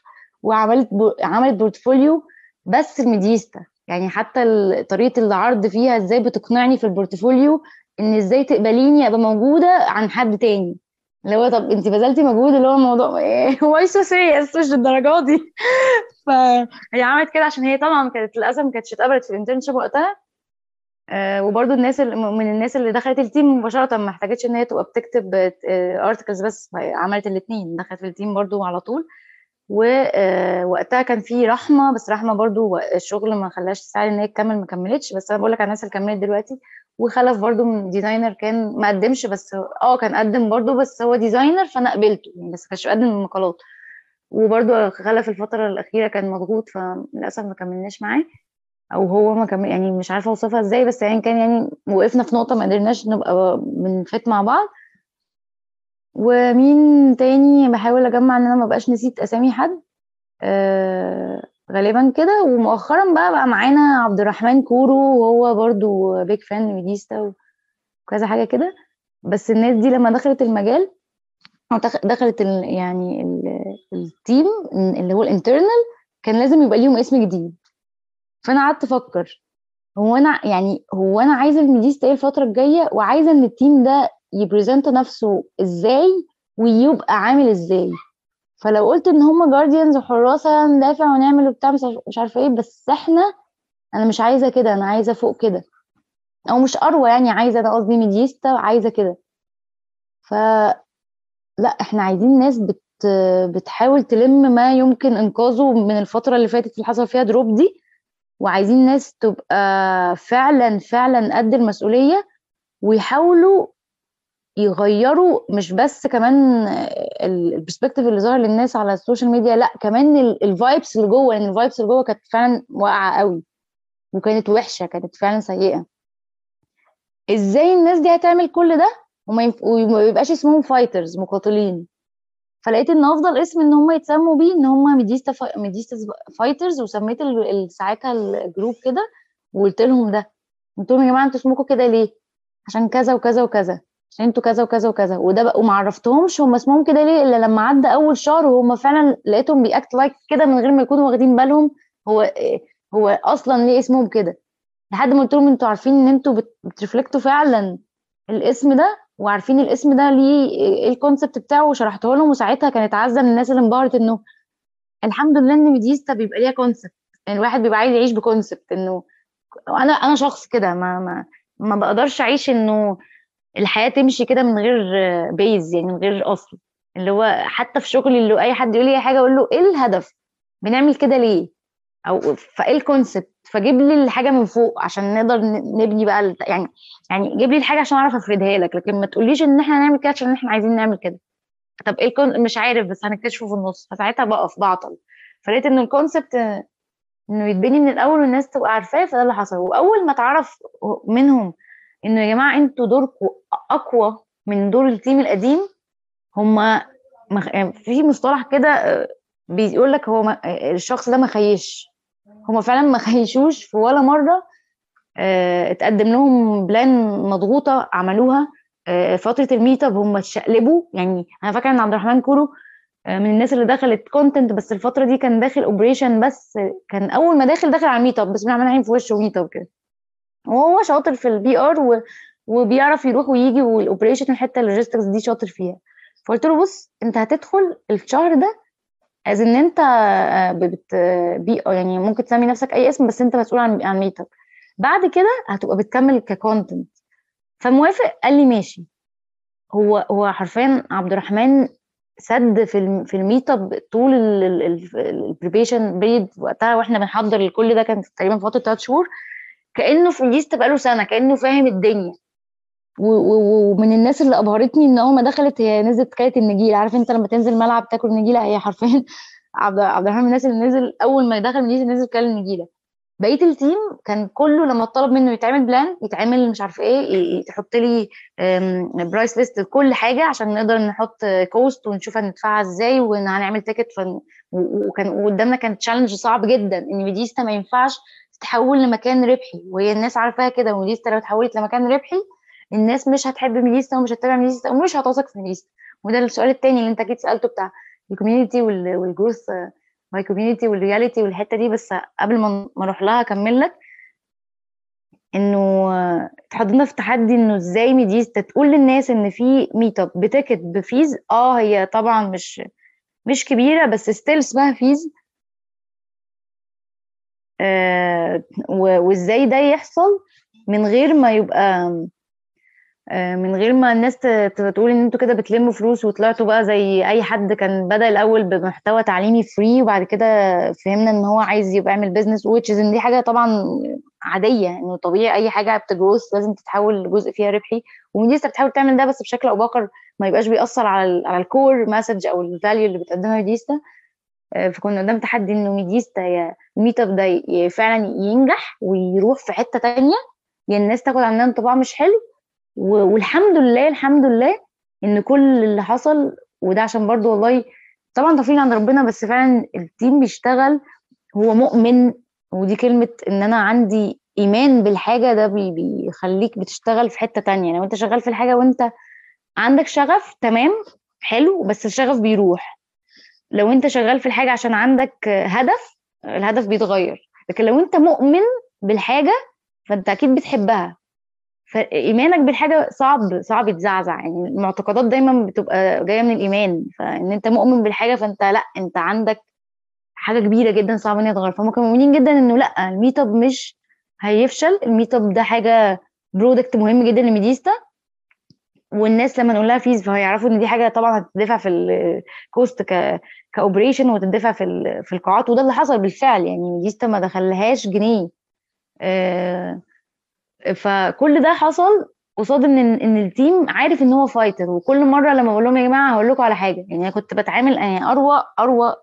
Speaker 2: وعملت بو... عملت portfolio بس الميديستا يعني حتى طريقة العرض فيها إزاي بتقنعني في ال portfolio إن إزاي تقبليني أبقى موجودة عن حد تاني. اللي هو طب انت بذلتي مجهود اللي هو الموضوع هو إيش serious مش الدرجات دي. فهي عملت كده عشان هي طبعا كانت للأسف ما كانتش اتقبلت في ال internship وقتها. آه وبرضو الناس اللي من الناس اللي دخلت ال team مباشرة ما احتاجتش إن هي تبقى بتكتب articles بس هي عملت الاثنين دخلت في ال team برضو على طول. ووقتها كان في رحمة بس رحمة برضو الشغل ما خلاش تساعد إن هي تكمل ما كملتش. بس أنا بقول لك على الناس اللي كملت دلوقتي وخلف برضو من designer كان ما قدمش بس آه كان قدم برضو بس هو designer فأنا قبلته يعني بس كانش بيقدم المقالات. وبرضو خلف الفترة الأخيرة كان مضغوط فللأسف ما كملناش معاه. أو هو ما كمل يعني مش عارفة أوصفها إزاي بس يعني كان يعني وقفنا في نقطة ما قدرناش نبقى ب n-fit مع بعض. ومين تاني بحاول أجمع إن أنا ما بقاش نسيت أسامي حد؟ آه غالبا كده. ومؤخرا بقى بقى معانا عبد الرحمن كورو وهو برضو big fan ميديستا وكذا حاجة كده. بس الناس دي لما دخلت المجال دخ- دخلت ال يعني ال ال team اللي هو ال internal كان لازم يبقى ليهم اسم جديد. فأنا قعدت أفكر هو أنا يعني هو أنا عايزة الميديستا إيه الفترة الجاية؟ وعايزة إن ال team ده ي present نفسه إزاي؟ ويبقى عامل إزاي؟ فلو قلت إن هم guardians وحراسة ندافع ونعمل وبتاع مش عارف- مش عارفة إيه بس إحنا أنا مش عايزة كده أنا عايزة فوق كده. أو مش اروى يعني عايزة أنا قصدي ميديستا عايزة كده. ف لا إحنا عايزين ناس بت بتحاول تلم ما يمكن إنقاذه من الفترة اللي فاتت اللي حصل فيها drop دي. وعايزين ناس تبقى فعلا فعلا قد المسؤولية ويحاولوا يغيروا مش بس كمان ال perspective اللي ظهر للناس على ال social media لأ كمان ال vibes اللي جوه لأن ال vibes اللي جوه كانت فعلا واقعة قوي وكانت وحشة كانت فعلا سيئة. إزاي الناس دي هتعمل كل ده؟ وما. وما يبقاش اسمهم fighters مقاتلين. فلقيت إن أفضل اسم إن هم يتسموا بيه إن هم ميديستا فا... ميديستا fighters وسميت ساعتها ال group كده وقلت لهم ده. قلت لهم يا جماعة أنتوا اسمكم كده ليه؟ عشان كذا وكذا وكذا. عشان أنتوا كذا وكذا وكذا. وده بقى وما عرفتهمش هم اسمهم كده ليه إلا لما عدى أول شهر وهم فعلا لقيتهم بي act like كده من غير ما يكونوا واخدين بالهم هو هو أصلا ليه اسمهم كده. لحد ما قلت لهم أنتوا عارفين إن أنتوا بت- بت reflect وا فعلا الاسم ده وعارفين الاسم ده ليه إيه ال concept بتاعه وشرحته لهم وساعتها كانت عزة من الناس اللي انبهرت إنه الحمد لله إن ميديستا بيبقى ليها concept يعني الواحد بيبقى عايز يعيش ب concept إنه أنا أنا شخص كده ما ما ما بقدرش أعيش إنه الحياة تمشي كده من غير base يعني من غير أصل. اللي هو حتى في شغلي اللي أي حد يقول لي حاجة أقول له إيه الهدف؟ بنعمل كده ليه؟ أو فإيه ال concept فجيب لي الحاجة من فوق عشان نقدر نبني بقى يعني يعني جيب لي الحاجة عشان أعرف أفردها لك لكن ما تقوليش إن إحنا هنعمل كده عشان إحنا عايزين نعمل كده. طب إيه ال con... مش عارف بس هنكتشفه في النص. فساعتها بقف بعطل. فلقيت إن ال concept إنه يتبني من الأول والناس تبقى عارفاه فده اللي حصل. وأول ما اتعرف منهم إنه يا جماعة أنتوا دوركم أقوى من دور ال team القديم. هما مخ... يعني في مصطلح كده آه، بيقول لك هو ما... آه، الشخص ده ما خيش. هما فعلا ما خيشوش في ولا مرة. آه، اتقدم لهم plan مضغوطة عملوها. آه، فترة ال meet up هم اتشقلبوا. يعني أنا فاكرة إن عبد الرحمن كورو آه، من الناس اللي دخلت content بس الفترة دي كان داخل operation بس كان أول ما داخل داخل على ال meet up بسم الله الرحمن الرحيم في وشه meet up كده. وهو شاطر في ال PR و... وبيعرف يروح ويجي وال operation الحتة ال logistics دي شاطر فيها. فقلت له بص انت هتدخل الشهر ده as in انت آه، بت بي يعني ممكن تسمي نفسك أي اسم بس انت مسؤول عن عن meet up بعد كده هتبقى بتكمل ك content فموافق؟ قال لي ماشي. هو هو حرفيا عبد الرحمن سد في في ال meet up طول ال preparation period وقتها وإحنا بنحضر لكل ده كان تقريبا فتره ثلاث شهور. كأنه في list بقاله سنة كأنه فاهم الدنيا. ومن الناس اللي أبهرتني إن اول ما دخلت هي نزلت كانت النجيلة. عارف أنت لما تنزل ملعب تاكل نجيلة؟ هي حرفيا عبد عبد الرحمن من الناس اللي نزل أول ما دخل نزل نزل كل النجيلة. بقية ال team كان كله لما طلب منه يتعمل plan يتعمل مش عارف إيه تحط لي price list لكل حاجة عشان نقدر نحط cost ونشوف هندفعها إزاي وهنعمل ticket وكان وقدامنا كان challenge صعب جدا. إن ميديستا ما ينفعش تتحول لمكان ربحي وهي الناس عارفاها كده وميديستا لو اتحولت لمكان ربحي الناس مش هتحب ميديستا ومش هتتابع ميديستا ومش هتثق في ميديستا وده السؤال التاني اللي انت أكيد سألته بتاع ال community وال growth my community وال reality والحتة دي. بس قبل ما أروح لها اكمل لك. انه اتحطينا في تحدي انه إزاي ميديستا تقول للناس ان في meet up ب ticket ب fees. آه هي طبعا مش مش كبيرة بس still اسمها fees. وازاي ده يحصل من غير ما يبقى آه، من غير ما الناس تقول إن أنتوا كده بتلموا فلوس وطلعتوا بقى زي أي حد كان بدأ الأول بمحتوى تعليمي free وبعد كده فهمنا إن هو عايز يبقى يعمل business is إن دي حاجة طبعا عادية إنه طبيعي أي حاجة بت growth لازم تتحول لجزء فيها ربحي. وميديستا بتحاول تعمل ده بس بشكل أو بآخر ما يبقاش بيأثر على على ال core message أو ال value اللي بتقدمها ميديستا آه، فكنا قدام تحدي إنه ميديستا يا ال meet up ده فعلا ينجح ويروح في حتة تانية يا الناس تاخد عننا انطباع مش حلو. والحمد لله الحمد لله إن كل اللي حصل وده عشان برضو والله طبعا توفيق عند ربنا بس فعلا ال team بيشتغل هو مؤمن ودي كلمة إن أنا عندي إيمان بالحاجة ده بي- بيخليك بتشتغل في حتة تانية. لو انت شغال في الحاجة وأنت عندك شغف تمام حلو بس الشغف بيروح. لو انت شغال في الحاجة عشان عندك هدف الهدف بيتغير. لكن لو انت مؤمن بالحاجة فانت أكيد بتحبها. فايمانك بالحاجة صعب صعب يتزعزع. يعني المعتقدات دايما بتبقى جاية من الإيمان. فإن انت مؤمن بالحاجة فانت لأ انت عندك حاجة كبيرة جدا صعب إن يتغير فهم كانوا مؤمنين جدا إنه لأ الميت أب مش هيفشل. الميت أب ده حاجة product مهم جدا لميديستا. والناس لما نقول لها fees فهيعرفوا إن دي حاجة طبعا هتدفع في ال cost ك ك operation وتدفع في في القاعات وده اللي حصل بالفعل يعني ميديستا ما دخلهاش جنيه. آه فكل ده حصل قصاد إن إن ال team عارف إن هو fighter وكل مرة لما بقول لهم يا جماعة هقول لكم على حاجة يعني أنا كنت بتعامل يعني أروى أروى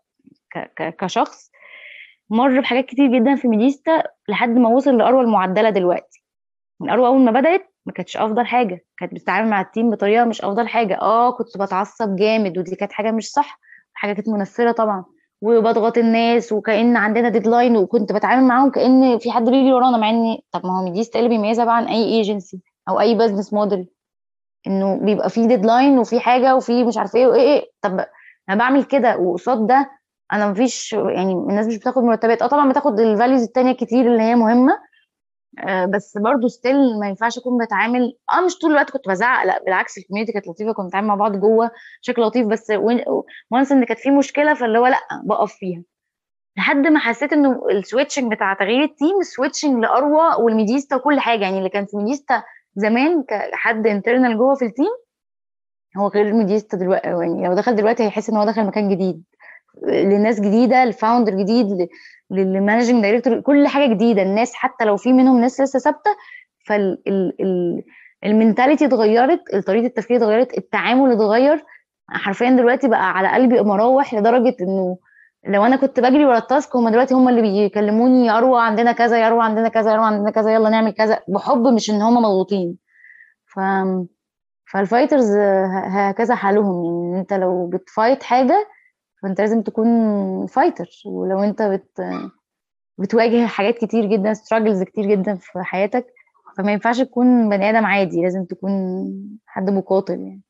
Speaker 2: كشخص مر بحاجات كتير جدا في ميديستا لحد ما وصل لأروى المعدلة دلوقتي. من أروى أول ما بدأت ما كانتش أفضل حاجة كانت بتتعامل مع ال team بطريقة مش أفضل حاجة. آه كنت بتعصب جامد ودي كانت حاجة مش صح حاجة كانت منفرة طبعا. وبضغط الناس وكأن عندنا deadline وكنت بتعامل معاهم كأن في حد بيجري ورانا مع ان طب ما هو ميديستا اللي بيميزها بقى عن أي ايجنسي أو أي business model إنه بيبقى في deadline وفي حاجة وفي مش عارفه إيه وإيه إيه. طب أنا بعمل كده وقصاد ده أنا مفيش يعني الناس مش بتاخد مرتبات. آه طبعا بتاخد ال values التانية كتير اللي هي مهمة آه بس برضو still ما ينفعش أكون بتعامل آه مش طول الوقت كنت بزعق لأ بالعكس ال community كانت لطيفة كنا بنتعامل مع بعض جوه بشكل لطيف بس once إن كانت في مشكلة فاللي هو لأ بقف فيها. لحد ما حسيت إنه ال switching بتاع تغيير ال team switching لاروى والميديستا وكل حاجة يعني اللي كان في ميديستا زمان كحد internal جوه في ال team هو غير ميديستا دلوقتي يعني لو دخل دلوقتي هيحس إن هو دخل مكان جديد لناس جديدة ل founder جديد لل managing director كل حاجة جديدة الناس حتى لو في منهم ناس لسه ثابتة فال mentality اتغيرت طريقة التفكير اتغيرت التعامل اتغير. حرفيا دلوقتي بقى على قلبي مراوح لدرجة إنه لو أنا كنت بجري ورا ال task هم دلوقتي هم اللي بيكلموني يا اروى عندنا كذا يا اروى عندنا كذا يا اروى عندنا كذا يلا نعمل كذا بحب مش إن هم مضغوطين. ف فال fighters هكذا حالهم يعني أنت لو بت fight حاجة فانت لازم تكون fighter ولو انت بت بتواجه حاجات كتير جدا struggles كتير جدا في حياتك فما ينفعش تكون بني آدم عادي. لازم تكون حد مقاتل يعني.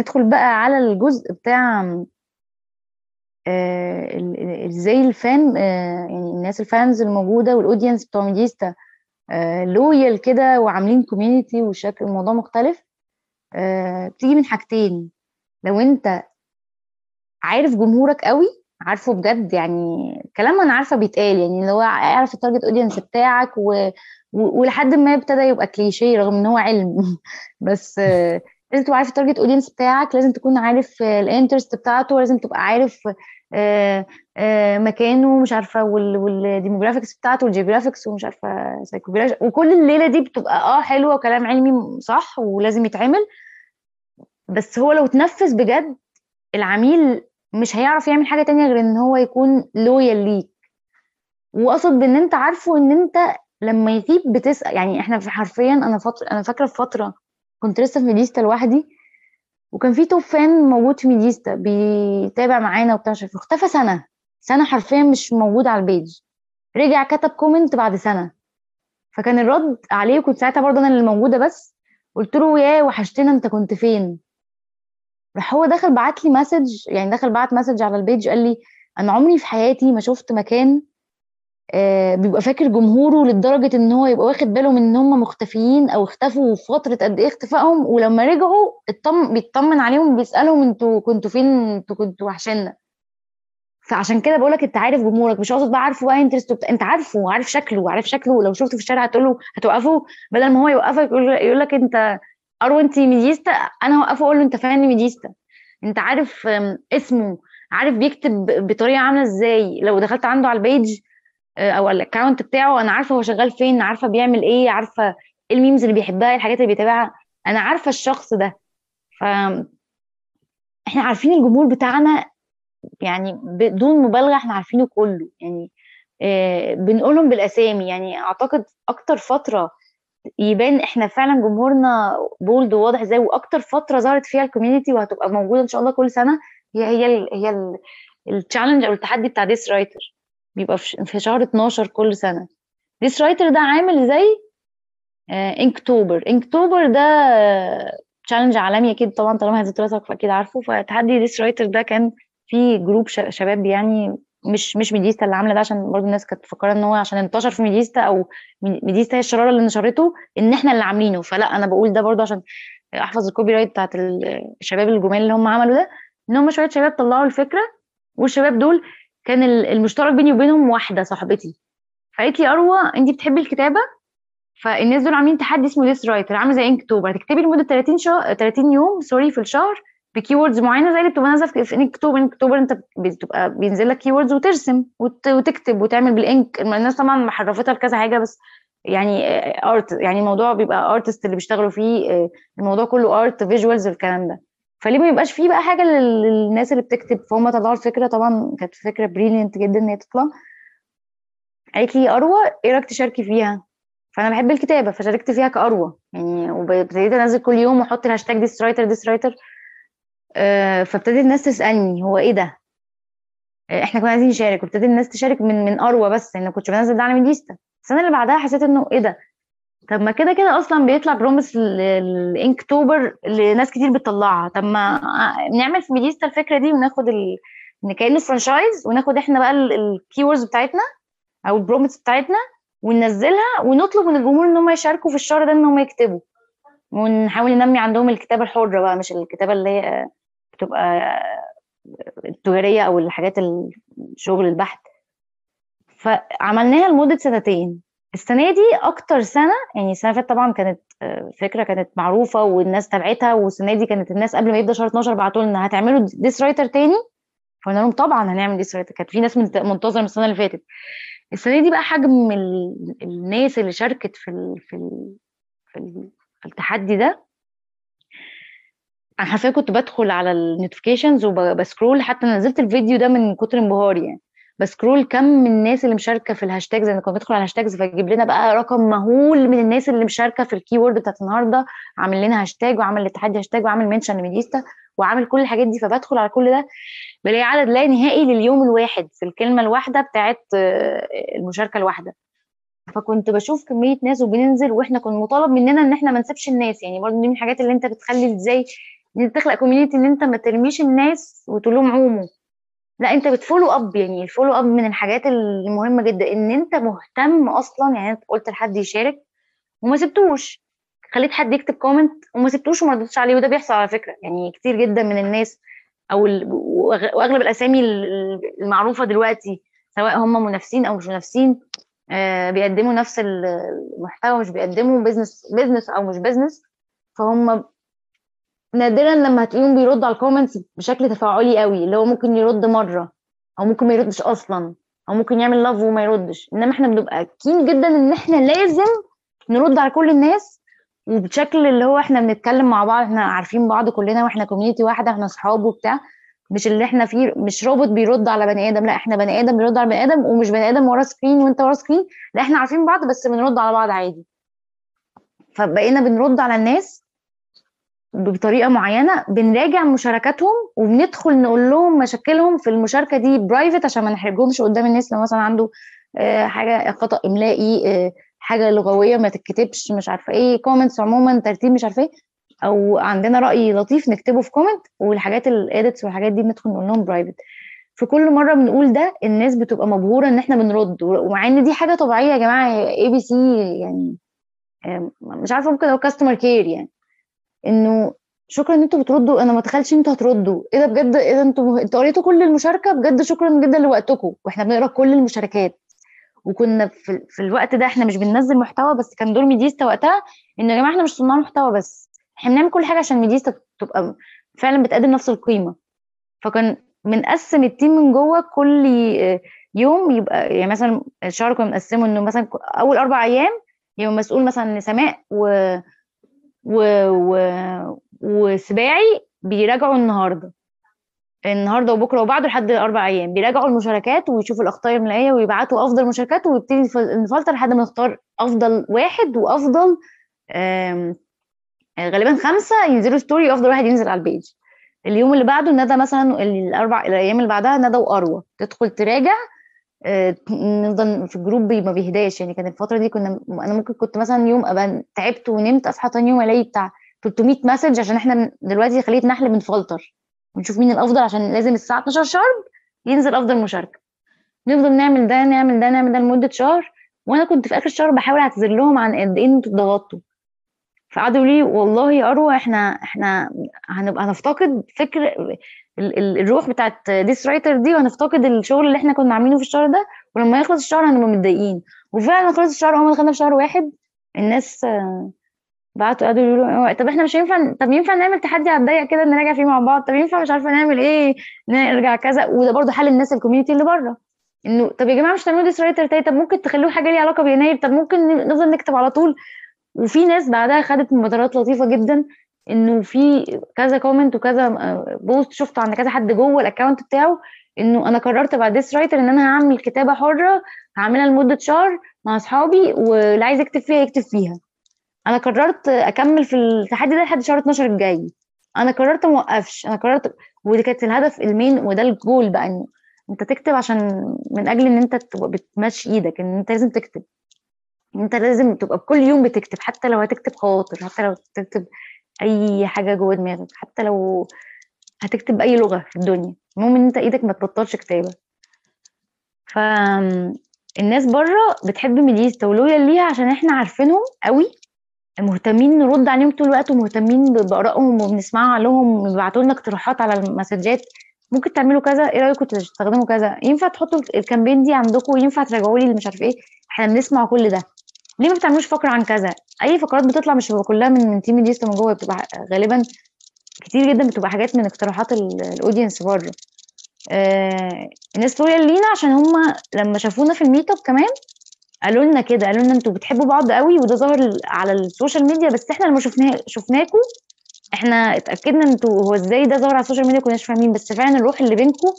Speaker 2: ندخل بقى على الجزء بتاع إزاي ال fan يعني الناس ال fans الموجودة وال audience بتوع ميديستا loyal كده وعاملين community وشكل الموضوع مختلف. بتيجي من حاجتين. لو انت عارف جمهورك قوي عارفه بجد يعني كلام أنا عارفة بيتقال يعني اللي هو اعرف ال target audience بتاعك و... و... ولحد ما ابتدى يبقى كليشيه رغم إن هو علم. بس لازم تبقى عارف ال target audience بتاعك لازم تكون عارف ال interest بتاعته لازم تبقى عارف آآ آآ مكانه مش عارفة وال demographics بتاعته وال geographics ومش عارفة psychography وكل الليلة دي بتبقى آه حلوة وكلام علمي صح ولازم يتعمل. بس هو لو اتنفذ بجد العميل مش هيعرف يعمل حاجة تانية غير إن هو يكون loyal ليك. وأقصد بإن أنت عارفه إن أنت لما يغيب بتسال يعني إحنا حرفيا أنا فتره أنا فاكرة في فترة كنت لسه في ميديستا لوحدي وكان في top fan موجود في ميديستا بيتابع معانا وبتاع مش اختفى سنة. سنة حرفيا مش موجود على ال page رجع كتب comment بعد سنة. فكان الرد عليه كنت ساعتها برضه أنا اللي موجودة بس. قلت له يا وحشتنا أنت كنت فين؟ راح هو دخل بعت لي message يعني دخل بعت message على ال page قال لي أنا عمري في حياتي ما شفت مكان آه بيبقى فاكر جمهوره لدرجة إن هو يبقى واخد باله من إن هم مختفيين أو اختفوا في فترة قد إيه اختفائهم ولما رجعوا بيطمن عليهم بيسالهم أنتوا كنتوا فين؟ أنتوا كنتوا وحشنا. فعشان كده بقول لك أنت عارف جمهورك مش قصد بقى عارفه بقى interest بتا... أنت عارفه وعارف شكله وعارف شكله ولو شفته في الشارع هتقول له هتوقفه بدل ما هو يوقفك يقول لك أنت أرو أنت ميديستا؟ أنا هوقفه أقول له أنت fan ميديستا. أنت عارف اسمه عارف بيكتب بطريقة عاملة إزاي؟ لو دخلت عنده على ال page أو ال account بتاعه أنا عارفة هو شغال فين عارفة بيعمل إيه عارفة إيه ال memes اللي بيحبها الحاجات اللي بيتابعها. أنا عارفة الشخص ده. ف إحنا عارفين الجمهور بتاعنا يعني بدون مبالغة إحنا عارفينه كله. يعني آه بنقولهم بالأسامي. يعني أعتقد أكتر فترة يبان إحنا فعلا جمهورنا bold وواضح إزاي وأكتر فترة ظهرت فيها ال community وهتبقى موجودة إن شاء الله كل سنة هي هي ال هي ال challenge أو التحدي بتاع Dece Writer بيبقى في شهر 12 كل سنة. Dece Writer ده عامل زي Inktober Inktober ده challenge عالمي أكيد طبعا طالما ده دراستك فاكيد عارفه. فتحدي Dece Writer ده كان في group شباب يعني مش مش ميديستا اللي عاملة ده عشان برضه الناس كانت مفكرة إن هو عشان انتشر في ميديستا أو ميديستا هي الشرارة اللي نشرته إن إحنا اللي عاملينه. فلا أنا بقول ده برضه عشان أحفظ ال copyright بتاعت الشباب الجمال اللي هم عملوا ده إن هم شوية شباب طلعوا الفكرة والشباب دول كان المشترك بيني وبينهم واحدة صاحبتي. فقالت لي أروى أنت بتحبي الكتابة؟ فالناس دول عاملين تحدي اسمه Dece Writer عامل زي Inktober هتكتبي لمدة 30 شهر 30 يوم sorry في الشهر ب keywords معينة زي اللي بتبقى نازلة في Inktober Inktober أنت بتبقى بينزل لك keywords وترسم وت... وتكتب وتعمل بال ink. الناس طبعا محرفتها لكذا حاجة بس يعني art يعني الموضوع بيبقى artist اللي بيشتغلوا فيه الموضوع كله art visuals الكلام ده. فليه ما يبقاش فيه بقى حاجة للناس اللي بتكتب؟ فهم طلعوا الفكرة طبعا كانت فكرة brilliant جدا إن هي تطلع. قالت لي أروى إيه رأيك تشاركي فيها؟ فأنا بحب الكتابة فشاركت فيها كأروى. يعني وابتديت أنزل كل يوم وأحط ال hashtag Dece Writer Dece Writer فابتدت الناس تسألني هو إيه ده؟ إحنا كنا عايزين نشارك. وابتدت الناس تشارك من من أروى بس لأن ما كنتش بنزل ده على ميديستا السنة اللي بعدها حسيت إنه إيه ده؟ طب ما كده كده أصلا بيطلع prompts ال Inktober لناس كتير بتطلعها. طب ما نعمل في ميديستا الفكرة دي وناخد ال... كانه franchise وناخد إحنا بقى ال keywords بتاعتنا أو ال prompts بتاعتنا وننزلها ونطلب من الجمهور إن هم يشاركوا في الشهر ده إن هم يكتبوا. ونحاول ننمي عندهم الكتابة الحرة بقى مش الكتابة اللي هي بتبقى التجارية أو الحاجات الشغل البحت فعملناها لمدة سنتين. السنة دي أكتر سنة يعني السنة اللي طبعا كانت فكرة كانت معروفة والناس تابعتها والسنة دي كانت الناس قبل ما يبدأ شهر 12 بعتوا لنا هتعملوا Dece Writer تاني؟ فقلنا لهم طبعا هنعمل Dece Writer كانت في ناس منتظرة من السنة اللي فاتت. السنة دي بقى حجم الناس اللي شاركت في في في, في التحدي ده أنا حرفيا كنت بدخل على ال notifications وب scroll حتى نزلت الفيديو ده من كتر انبهاري يعني. ب scroll كم من الناس اللي مشاركة في ال hashtags أنا كنت بدخل على ال hashtags فيجيب لنا بقى رقم مهول من الناس اللي مشاركة في ال keyword بتاعت النهارده عامل لنا هاشتاج وعامل التحدي هاشتاج وعامل mention لميديستا وعامل كل الحاجات دي فبدخل على كل ده بلاقي عدد لا نهائي لليوم الواحد في الكلمة الواحدة بتاعت المشاركة الواحدة. فكنت بشوف كمية ناس وبننزل وإحنا كنا مطالب مننا إن إحنا ما نسيبش الناس يعني برضه دي من الحاجات اللي أنت بتخلي إزاي ان انت تخلق community إن أنت ما ترميش الناس وتقول لهم عوموا. لا أنت بت follow up يعني ال follow up من الحاجات المهمة جدا إن أنت مهتم أصلا يعني انت قلت لحد يشارك وما سبتوش. خليت حد يكتب comment وما سبتوش وما ردتش عليه وده بيحصل على فكرة. يعني كتير جدا من الناس أو وأغلب الأسامي المعروفة دلوقتي سواء هم منافسين أو مش منافسين آه بيقدموا نفس المحتوى مش بيقدموا business business أو مش business فهم نادرا لما هتلاقيهم بيردوا على ال comments بشكل تفاعلي قوي اللي هو ممكن يرد مرة أو ممكن ما يردش أصلا أو ممكن يعمل love وما يردش. إنما إحنا بنبقى keen جدا إن إحنا لازم نرد على كل الناس وبشكل اللي هو إحنا بنتكلم مع بعض إحنا عارفين بعض كلنا وإحنا community واحدة إحنا أصحاب وبتاع. مش اللي إحنا فيه مش روبوت بيرد على بني آدم لا إحنا بني آدم بيرد على بني آدم ومش بني آدم ورا screen وأنت ورا screen لا إحنا عارفين بعض بس بنرد على بعض عادي. فبقينا بنرد على الناس بطريقة معينة بنراجع مشاركاتهم وبندخل نقول لهم مشاكلهم في المشاركة دي private عشان ما نحرجهمش قدام الناس لو مثلا عنده حاجة خطأ إملائي حاجة لغوية ما تتكتبش مش عارفة إيه comments عموما ترتيب مش عارفة إيه أو عندنا رأي لطيف نكتبه في comment والحاجات ال edits والحاجات دي بندخل نقول لهم private في كل مرة بنقول ده الناس بتبقى مبهورة إن إحنا بنرد ومع إن دي حاجة طبيعية يا جماعة ABC يعني مش عارفة ممكن لو customer care يعني. إنه شكرا إن إنتوا بتردوا أنا ما أتخيلش إن إنتوا هتردوا. إيه ده بجد؟ إيه ده إنتوا إنتوا قريتوا كل المشاركة؟ بجد شكرا جدا لوقتكم. وإحنا بنقرأ كل المشاركات. وكنا في, في الوقت ده إحنا مش بننزل محتوى بس كان دور ميديستا وقتها إن يا جماعة إحنا مش صناع محتوى بس. إحنا بنعمل كل حاجة عشان ميديستا تبقى فعلا بتقدم نفس القيمة. فكان بنقسم ال team من جوه كل يوم يبقى يعني مثلا الشهر كنا بنقسمه إنه مثلا أول أربع أيام يبقى مسؤول مثلا سماء و و... و... وسباعي بيراجعوا النهارده. النهارده وبكره وبعده لحد أربع أيام. بيراجعوا المشاركات ويشوفوا الأخطاء الملاقيه ويبعتوا أفضل مشاركات ويبتدي نفلتر لحد ما نختار أفضل واحد وأفضل غالبا خمسة ينزلوا story وأفضل واحد ينزل على ال page اليوم اللي بعده ندى مثلا الأربع الأيام اللي بعدها ندى وأروى. تدخل تراجع نفضل في ال group ما بيهداش. يعني كانت الفترة دي كنا أنا ممكن كنت مثلا يوم أبقى تعبت ونمت أصحى تاني يوم ألاقي بتاع 300 message عشان إحنا دلوقتي خليه نحل بنفلتر. ونشوف مين الأفضل عشان لازم الساعة 12 sharp ينزل أفضل مشاركة. نفضل نعمل ده نعمل ده نعمل ده لمدة شهر. وأنا كنت في آخر الشهر بحاول أعتذر لهم عن قد إيه أنتوا اتضغطتوا. فقعدوا لي والله يا أروى إحنا إحنا هنبقى هنفتقد فكر الروح بتاعت ديسرايتر دي وهنفتقد الشغل اللي إحنا كنا عاملينه في الشهر ده. ولما يخلص الشهر هنبقى متضايقين. وفعلا خلص الشهر اول ما دخلنا في شهر واحد الناس آه، بعتوا قعدوا يقولوا طب إحنا مش هينفع طب ينفع نعمل تحدي على الضيق كده نراجع فيه مع بعض؟ طب ينفع مش عارفة نعمل إيه نرجع كذا؟ وده برضو حل الناس ال community اللي بره. إنه طب يا جماعة مش تعملوا ديس رايتر تاني؟ طب ممكن تخلوه حاجة ليها علاقة بيناير طب ممكن نفضل نكتب على طول. وفي ناس بعدها خدت مبادرات لطيفة جدا. إنه في كذا comment وكذا post شفته عند كذا حد جوه ال account بتاعه إنه أنا قررت بعد ديس رايتر إن أنا هعمل كتابة حرة هعملها لمدة شهر مع أصحابي واللي عايز يكتب فيها يكتب فيها. أنا قررت أكمل في التحدي ده لحد شهر 12 الجاي. أنا قررت ما أوقفش. أنا قررت ودي كانت الهدف ال main وده الجول بقى انه أنت تكتب عشان من أجل إن أنت بتمشي إيدك إن أنت لازم تكتب. أنت لازم تبقى كل يوم بتكتب حتى لو هتكتب خواطر حتى لو تكتب أي حاجة جوه دماغك حتى لو هتكتب باي لغة في الدنيا المهم إن أنت إيدك ما تبطلش كتابة. فالناس بره بتحب ميديستا و loyal ليها عشان إحنا عارفينهم قوي مهتمين نرد عليهم طول الوقت ومهتمين بآرائهم وبنسمع لهم وبيبعتوا لنا اقتراحات على المسجات. ممكن تعملوا كذا إيه رأيكم تستخدموا كذا؟ ينفع تحطوا ال campaign دي عندكم ينفع تراجعوا لي مش عارف إيه؟ إحنا بنسمع كل ده. ليه ما بتعملوش فقرة عن كذا؟ أي فقرات بتطلع مش بتبقى كلها من team ميديستا من جوه بتبقى غالبا كتير جدا بتبقى حاجات من اقتراحات ال audience بره آه الناس loyal لينا عشان هم لما شافونا في ال meet up كمان قالوا لنا كده قالوا لنا أنتوا بتحبوا بعض قوي وده ظاهر على ال social media بس إحنا لما شفناه شفناكم إحنا اتأكدنا أنتوا هو إزاي ده ظاهر على ال social media ما كناش فاهمين بس فعلا الروح اللي بينكم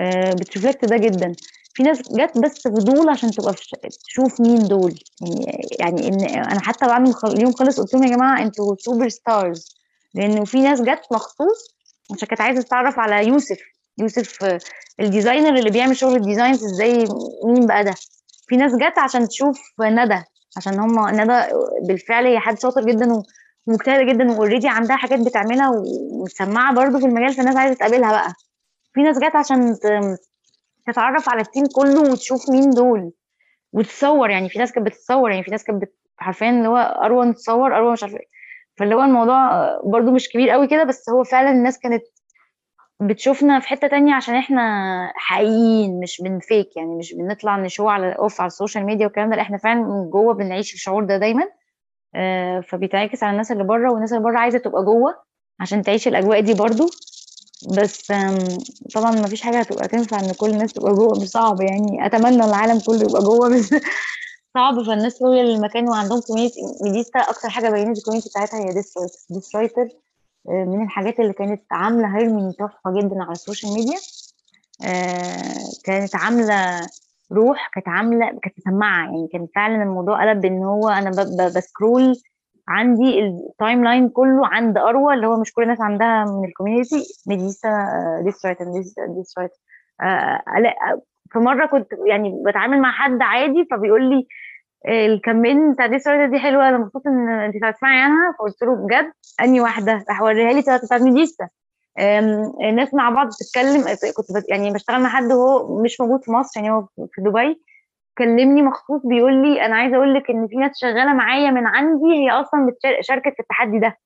Speaker 2: آه بت reflect ده جدا. في ناس جت بس فضول عشان تبقى تشوف مين دول. يعني يعني إن أنا حتى بعد ما اليوم خلص قلت لهم يا جماعة أنتوا superstars لأنه في ناس جت مخصوص عشان كانت عايزة تتعرف على يوسف. يوسف ال designer اللي بيعمل شغل ال designs إزاي مين بقى ده؟ في ناس جت عشان تشوف ندى. عشان هم ندى بالفعل هي حد شاطر جدا ومجتهدة جدا و already عندها حاجات بتعملها ومسمعه برضه في المجال فالناس عايزة تقابلها بقى. في ناس جت عشان تتعرف على ال team كله وتشوف مين دول. وتصور يعني في ناس كانت بتتصور يعني في ناس كانت حرفيا اللي هو أروى تصور أروى مش عارفة فاللي هو الموضوع برضو مش كبير قوي كده بس هو فعلا الناس كانت بتشوفنا في حتة تانية عشان إحنا حقيقيين مش بن fake يعني مش بنطلع ن show off على ال social media والكلام ده. لا إحنا فعلا من جوه بنعيش الشعور ده دايما. آه فبيتعكس على الناس اللي بره والناس اللي بره عايزة تبقى جوه عشان تعيش الأجواء دي برضو. بس طبعا ما فيش حاجة هتبقى تنفع إن كل الناس تبقى جوه مش صعب يعني. أتمنى العالم كله يبقى جوه بس صعب. فالناس loyal للمكان وعندهم community ميديستا أكتر حاجة بينت ال community بتاعتها هي ديس ديس رايتر من الحاجات اللي كانت عاملة هيرمي تحفة جدا على ال social media كانت عاملة روح كانت عاملة كانت مسمعة يعني. كان فعلا الموضوع قلب ان هو أنا ب scroll عندي ال timeline كله عند أروى اللي هو مش كل الناس عندها من ال community ميديستا ديس رايتر ديس رايتر في مرة كنت يعني بتعامل مع حد عادي فبيقول لي ال campaign بتاع رايتر دي حلوة أنا مبسوط إن أنت هتسمعي عنها. فقلت له بجد؟ أني واحدة راح وريها لي بتاعت ميديستا الناس مع بعض بتتكلم كنت يعني بشتغل مع حد وهو مش موجود في مصر يعني هو في دبي. كلمني مخصوص بيقول لي أنا عايزة أقول لك إن في ناس شغالة معايا من عندي هي أصلا شاركت في التحدي ده.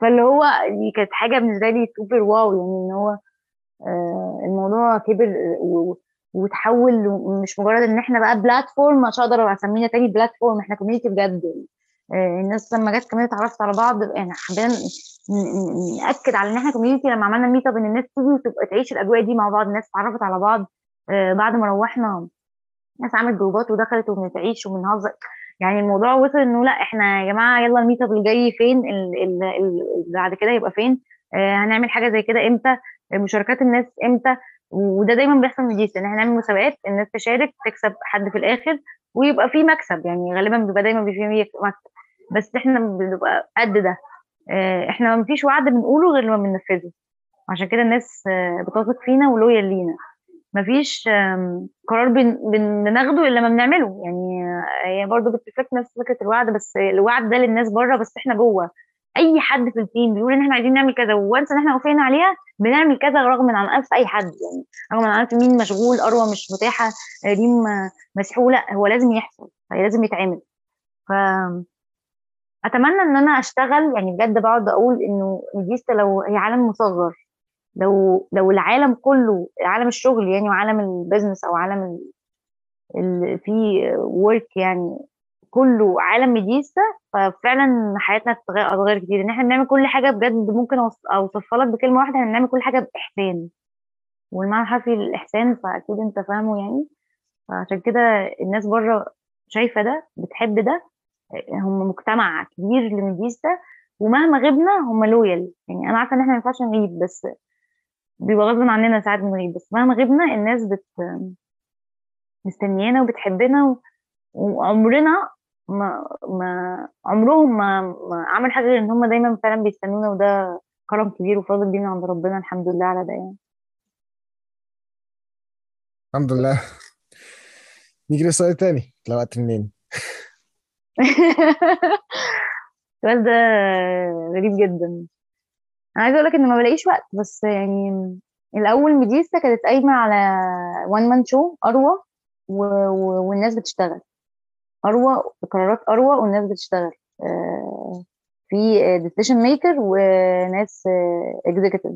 Speaker 2: فاللي هو دي كانت حاجة بالنسبة لي super wow يعني إن هو آه الموضوع كبر وتحول مش مجرد إن إحنا بقى platform مش هقدر أسمينا تاني platform إحنا community بجد. آه الناس لما جت كمان اتعرفت على بعض إحنا حبينا نأكد على إن إحنا community لما عملنا meet up إن الناس تيجي وتبقى تعيش الأجواء دي مع بعض الناس اتعرفت على بعض. آه بعد ما روحنا ناس عملت جروبات ودخلت وبنتعيش وبنهزر يعني الموضوع وصل إنه لا إحنا يا جماعة يلا ال meet up الجاي فين؟ اللي بعد كده يبقى فين؟ آه هنعمل حاجة زي كده إمتى؟ مشاركات الناس إمتى؟ وده دايما بيحصل في ديس إن إحنا نعمل مسابقات الناس تشارك تكسب حد في الآخر ويبقى في مكسب. يعني غالبا بيبقى دايما في مكسب. بس إحنا بنبقى قد ده. آه إحنا ما فيش وعد بنقوله غير لما بننفذه. عشان كده الناس بتثق فينا ولويال لينا. مفيش قرار بن بناخده إلا لما بنعمله. يعني هي برضه بتفكر نفس فكرة الوعد بس الوعد ده للناس بره بس إحنا جوه. أي حد في ال team بيقول إن إحنا عايزين نعمل كذا once إن إحنا وافقنا عليها بنعمل كذا رغم عن انف أي حد. يعني رغم عن انف مين مشغول أروى مش متاحة ريم مسحوله هو لازم يحصل. لازم يتعمل. ف أتمنى إن أنا أشتغل. يعني بجد بقعد أقول إنه ميديستا لو هي عالم مصغر لو لو العالم كله عالم الشغل يعني وعالم ال business أو عالم اللي فيه work يعني كله عالم ميديستا ففعلا حياتنا هتتغير كتير. إن إحنا بنعمل كل حاجة بجد ممكن أوصفها لك بكلمة واحدة إحنا بنعمل كل حاجة بإحسان. والمعنى الحرفي للإحسان فأكيد أنت فاهمه يعني. فعشان كده الناس بره شايفة ده بتحب ده. هم مجتمع كبير لميديستا ومهما غبنا هم loyal يعني أنا عارفة إن إحنا ما ينفعش نغيب بس بيبقى غصب عننا ساعات بنغيب بس مهما غبنا الناس بت مستنيانا وبتحبنا و... وعمرنا ما ما عمرهم ما, ما عمل حاجة غير إن هم دايما فعلا بيستنونا وده كرم كبير وفضل من عند ربنا الحمد لله على ده يعني.
Speaker 1: الحمد لله. نيجي للسؤال التاني لو وقت منين
Speaker 2: السؤال ده غريب جدا. أنا عايزة أقول لك إن ما بلاقيش وقت بس يعني الأول ميديستا كانت قايمة على one man show أروى و... و... والناس بتشتغل. أروى قرارات أروى والناس بتشتغل. آه في decision maker وناس executive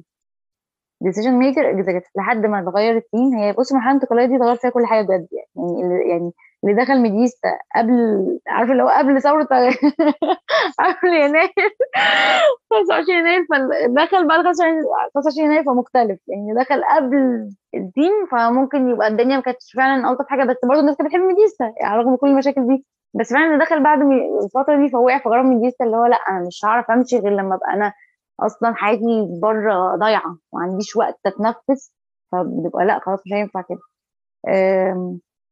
Speaker 2: decision maker executive لحد ما اتغير ال team هي بص المرحلة الانتقالية دي اتغير فيها كل حاجة بجد يعني يعني. يعني اللي دخل ميديستا قبل عارف اللي هو قبل ثورة قبل يناير. 25 يناير فدخل بعد 25 يناير فمختلف. يعني دخل قبل ال team فممكن يبقى الدنيا ما كانتش فعلا ألطف حاجة. بس برضه الناس كانت بتحب ميديستا يعني رغم كل المشاكل دي. بس فعلا اللي دخل بعد الفترة دي فوقع في غرام ميديستا اللي هو لأ أنا مش هعرف أمشي غير لما أبقى أنا أصلا حياتي بره ضايعة ما عنديش وقت أتنفس. فبنبقى لأ خلاص مش هينفع كده.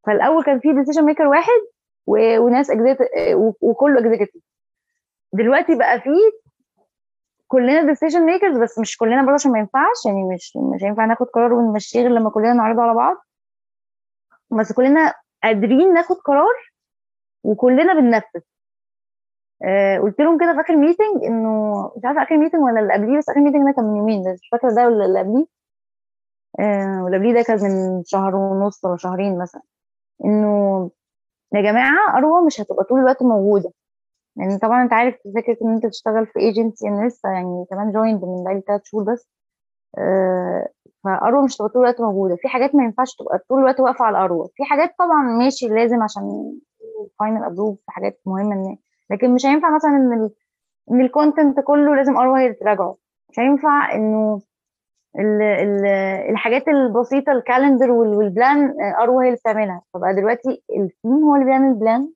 Speaker 2: فالأول كان في decision maker واحد وناس وكله executive دلوقتي بقى في كلنا decision makers بس مش كلنا برضه عشان ما ينفعش يعني مش مش هينفع ناخد قرار ونمشيه غير لما كلنا نعرضه على بعض. بس كلنا قادرين ناخد قرار وكلنا بننفذ. آه قلت لهم كده في آخر meeting إنه مش عارفة آخر meeting ولا اللي قبليه بس آخر meeting ده كان من يومين مش فاكرة ده ولا اللي قبليه. آه واللي قبليه ده كان من شهر ونص ولا شهرين مثلا. إنه يا جماعة اروى مش هتبقى طول الوقت موجودة. يعني طبعا أنت عارف فكرة إن أنت تشتغل في ايجنسي أنا لسه يعني كمان joined من بقالي ثلاث شهور بس. آه فاروى مش هتبقى طول الوقت موجودة. في حاجات ما ينفعش تبقى طول الوقت واقفة على اروى في حاجات طبعا ماشي لازم عشان final approve في حاجات مهمة إن لكن مش هينفع مثلا إن ال إن ال content كله لازم اروى هي اللي تراجعه مش هينفع إنه الحاجات البسيطة ال calendar وال plan اروى هي اللي بتعملها. فبقى دلوقتي ال team هو اللي بيعمل plan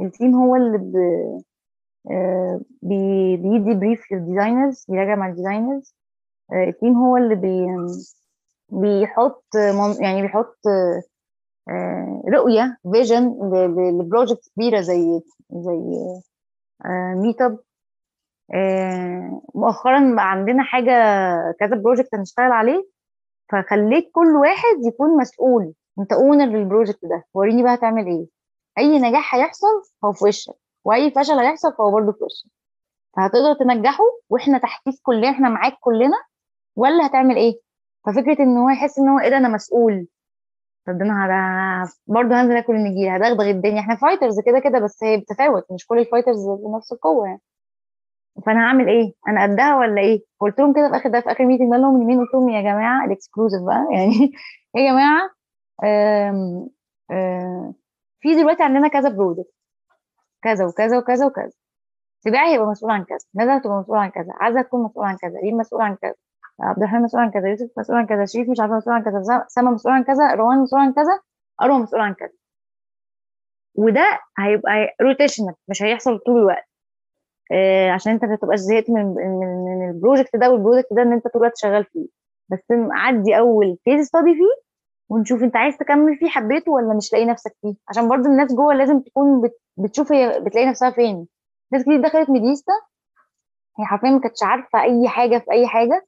Speaker 2: ال team هو اللي. بي... بيدي brief لل designers بيراجع مع ال designers ال team هو اللي بي... بيحط يعني بيحط رؤية vision ل project كبيرة زي زي meet up مؤخرا بقى عندنا حاجة كذا project هنشتغل عليه فخليت كل واحد يكون مسؤول. أنت owner لل project ده وريني بقى هتعمل إيه. أي نجاح هيحصل هو في وشك وأي فشل هيحصل فهو برضه في وشك. فهتقدر تنجحه وإحنا تحتيك كلنا إحنا معاك كلنا ولا هتعمل إيه؟ ففكرة إن هو يحس إن هو إيه ده أنا مسؤول. طب أنا برضه هنزل آكل النجيل هدغدغ الدنيا. إحنا fighters كده كده بس هي بتتفاوت مش كل ال fighters بنفس القوة يعني. فانا هعمل إيه أنا قدها ولا إيه قلت لهم كده في اخر ده في اخر meeting لهم يمين قلت لهم يا جماعة ال exclusive بقى يعني يا جماعة آم آم في دلوقتي عندنا كذا product كذا وكذا وكذا وكذا سباعي هيبقى مسؤول عن كذا ندى هتبقى مسؤول عن كذا عزة هتكون مسؤول عن كذا ريم مسؤول عن كذا عبد الرحمن مسؤول عن كذا يوسف مسؤول عن كذا شريف مش عارفه مسؤول عن كذا سما مسؤول عن كذا روان مسؤول عن كذا اروى مسؤول عن كذا وده هيبقى rotational مش هيحصل طول الوقت آه عشان انت ما تبقاش زهقت من من, من ال project ده وال project ده ان انت طول الوقت شغال فيه. بس عدي أول case study فيه ونشوف انت عايز تكمل فيه حبيته ولا مش لاقي نفسك فيه. عشان برضو الناس جوه لازم تكون بت... بتشوف هي بتلاقي نفسها فين. ناس كتير دخلت ميديستا هي حرفيا ما كانتش عارفة أي حاجة في أي حاجة.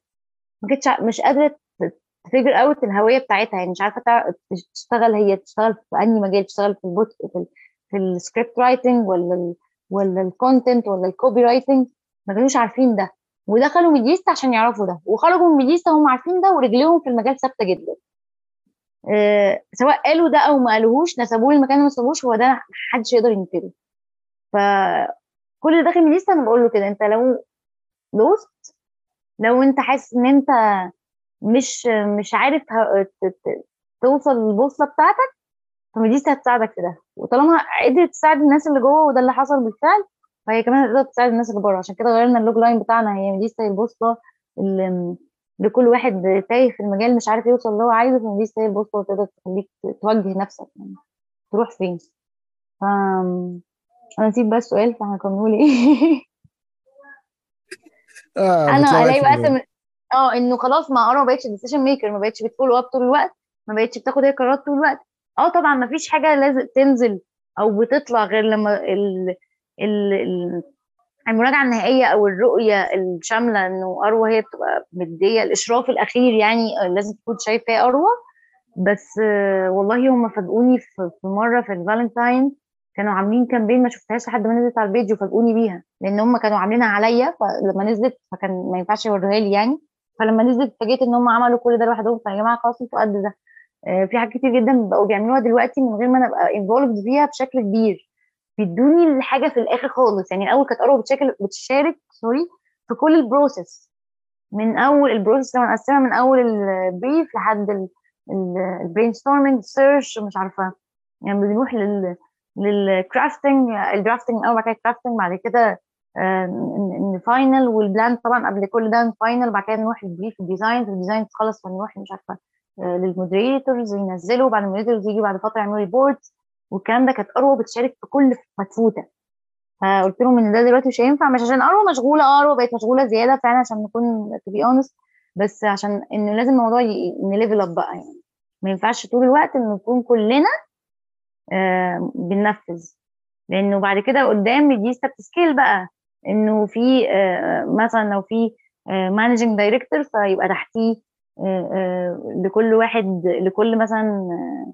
Speaker 2: ما كانتش مش قادرة تفجر out الهوية بتاعتها. يعني مش عارفة تشتغل هي تشتغل في أنهي مجال تشتغل في البوت في, ال... في ال script writing ولا. ولا ال content ولا ال copywriting ما كانوش عارفين ده. ودخلوا ميديستا عشان يعرفوا ده. وخرجوا من ميديستا وهم عارفين ده ورجليهم في المجال ثابتة جدا. آه، سواء قالوا ده أو ما قالوهوش نسبوه المكان ما نسبوش هو ده محدش يقدر ينكره. فكل اللي داخل ميديستا أنا بقول له كده أنت لو lost لو أنت حاسس إن أنت مش مش عارف توصل للبوصلة بتاعتك فميديستا هتساعدك في ده؟ وطالما قدرت تساعد الناس اللي جوه وده اللي حصل بالفعل فهي كمان هتقدر تساعد الناس اللي بره. عشان كده غيرنا ال logline بتاعنا هي ميديستا هي البوصلة اللي لكل واحد تايه في المجال مش عارف يوصل اللي هو عايزه فميديستا هي البوصلة تقدر تخليك توجه نفسك يعني تروح فين. ف أنا نسيت بقى السؤال فهكملوا لي
Speaker 1: آه
Speaker 2: أنا
Speaker 1: بيطلع لك
Speaker 2: الاقي م... آه إنه خلاص ما أنا ما بقتش decision maker ما بقتش بت follow up طول الوقت ما بقتش بتاخد هي قرارات طول الوقت. آه طبعا ما فيش حاجة لازم تنزل أو بتطلع غير لما ال... ال... ال... المراجعة النهائية أو الرؤية الشاملة إنه أروى هي بتبقى مدية. الإشراف الأخير يعني لازم تكون شايف فيها أروى. بس والله هم فاجئوني في مرة في الفالنتاين كانوا عاملين campaign ما شفتهاش لحد ما نزلت على ال page وفاجئوني بيها. لأن هم كانوا عاملينها عليا فلما نزلت فكان ما ينفعش يوروها لي يعني. فلما نزلت اتفاجئت إن هم عملوا كل ده لوحدهم فيا جماعة خلاص أنتوا قد ده. في حاجات كتير جدا بقوا بيعملوها دلوقتي من غير ما أنا أبقى involved فيها بشكل كبير. بيدوني الحاجة في الآخر خالص. يعني الأول كانت اروى بتشارك بتشارك sorry في كل ال process من أول ال process لما نقسمها من أول ال brief لحد ال brainstorming search مش عارفة. يعني بنروح لل لل crafting ال drafting الأول بعد كده ال crafting بعد كده ال final وال plan طبعا قبل كل ده ال final بعد كده نروح لل brief ال design ال design تخلص فنروح مش عارفة. آه، لل moderators ينزلوا بعد ال moderators يجي بعد فترة يعملوا reports والكلام ده كانت اروى بتشارك في كل فتفوته فقلت لهم إن ده دلوقتي مش هينفع مش عشان اروى مشغولة آه اروى بقت مشغولة زيادة فعلا عشان نكون to be honest بس عشان إن لازم الموضوع ن level up بقى يعني. ما ينفعش طول الوقت إن نكون كلنا آه بننفذ. لأنه بعد كده قدام دي step scale بقى إنه في آه مثلا لو في managing director فيبقى تحتيه آه آه لكل واحد لكل مثلا آه،